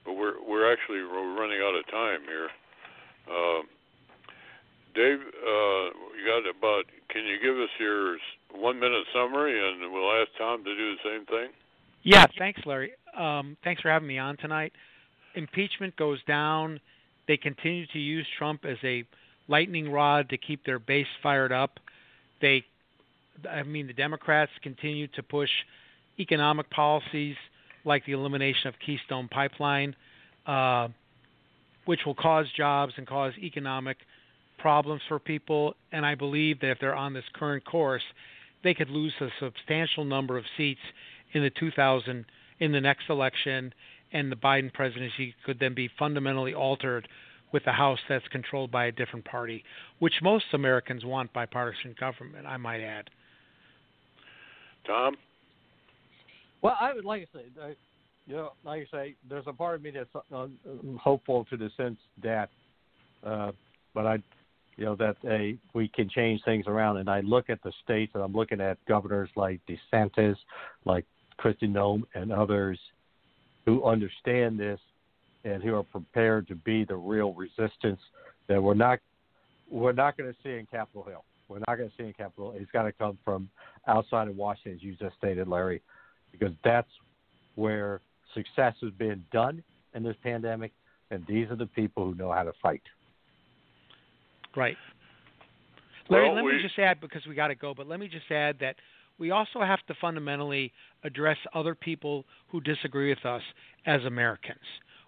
but we're we're actually we're running out of time here. Uh, Dave, uh, you got about? Can you give us your one minute summary, and we'll ask Tom to do the same thing. Yeah, thanks, Larry. Um, thanks for having me on tonight. Impeachment goes down. They continue to use Trump as a lightning rod to keep their base fired up. They, I mean, the Democrats continue to push economic policies like the elimination of Keystone Pipeline, uh, which will cause jobs and cause economic problems for people. And I believe that if they're on this current course, they could lose a substantial number of seats in the 2000 in the next election, and the Biden presidency could then be fundamentally altered with a House that's controlled by a different party, which most Americans want bipartisan government. I might add. Tom. Well, I would like to say, you know, like I say, there's a part of me that's uh, hopeful to the sense that, uh, but I, you know, that a we can change things around. And I look at the states, and I'm looking at governors like DeSantis, like Kristi Noem, and others who understand this and who are prepared to be the real resistance that we're not we're not going to see in Capitol Hill. We're not going to see in Capitol. It's got to come from outside of Washington, as you just stated, Larry, because that's where success has been done in this pandemic, and these are the people who know how to fight. Right. Larry, Well, let we- me just add because we got to go, but let me just add that we also have to fundamentally address other people who disagree with us as Americans.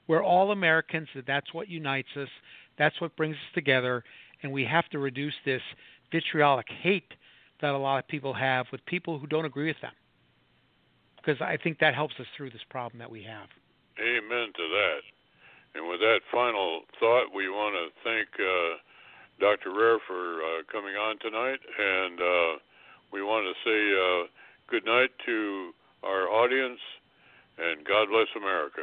We're all Americans, and that's what unites us. That's what brings us together, and we have to reduce this vitriolic hate that a lot of people have with people who don't agree with them. Because I think that helps us through this problem that we have. Amen to that. And with that final thought, we want to thank uh, Dr. Rehr for uh, coming on tonight, and uh, we want to say uh, good night to our audience, and God bless America.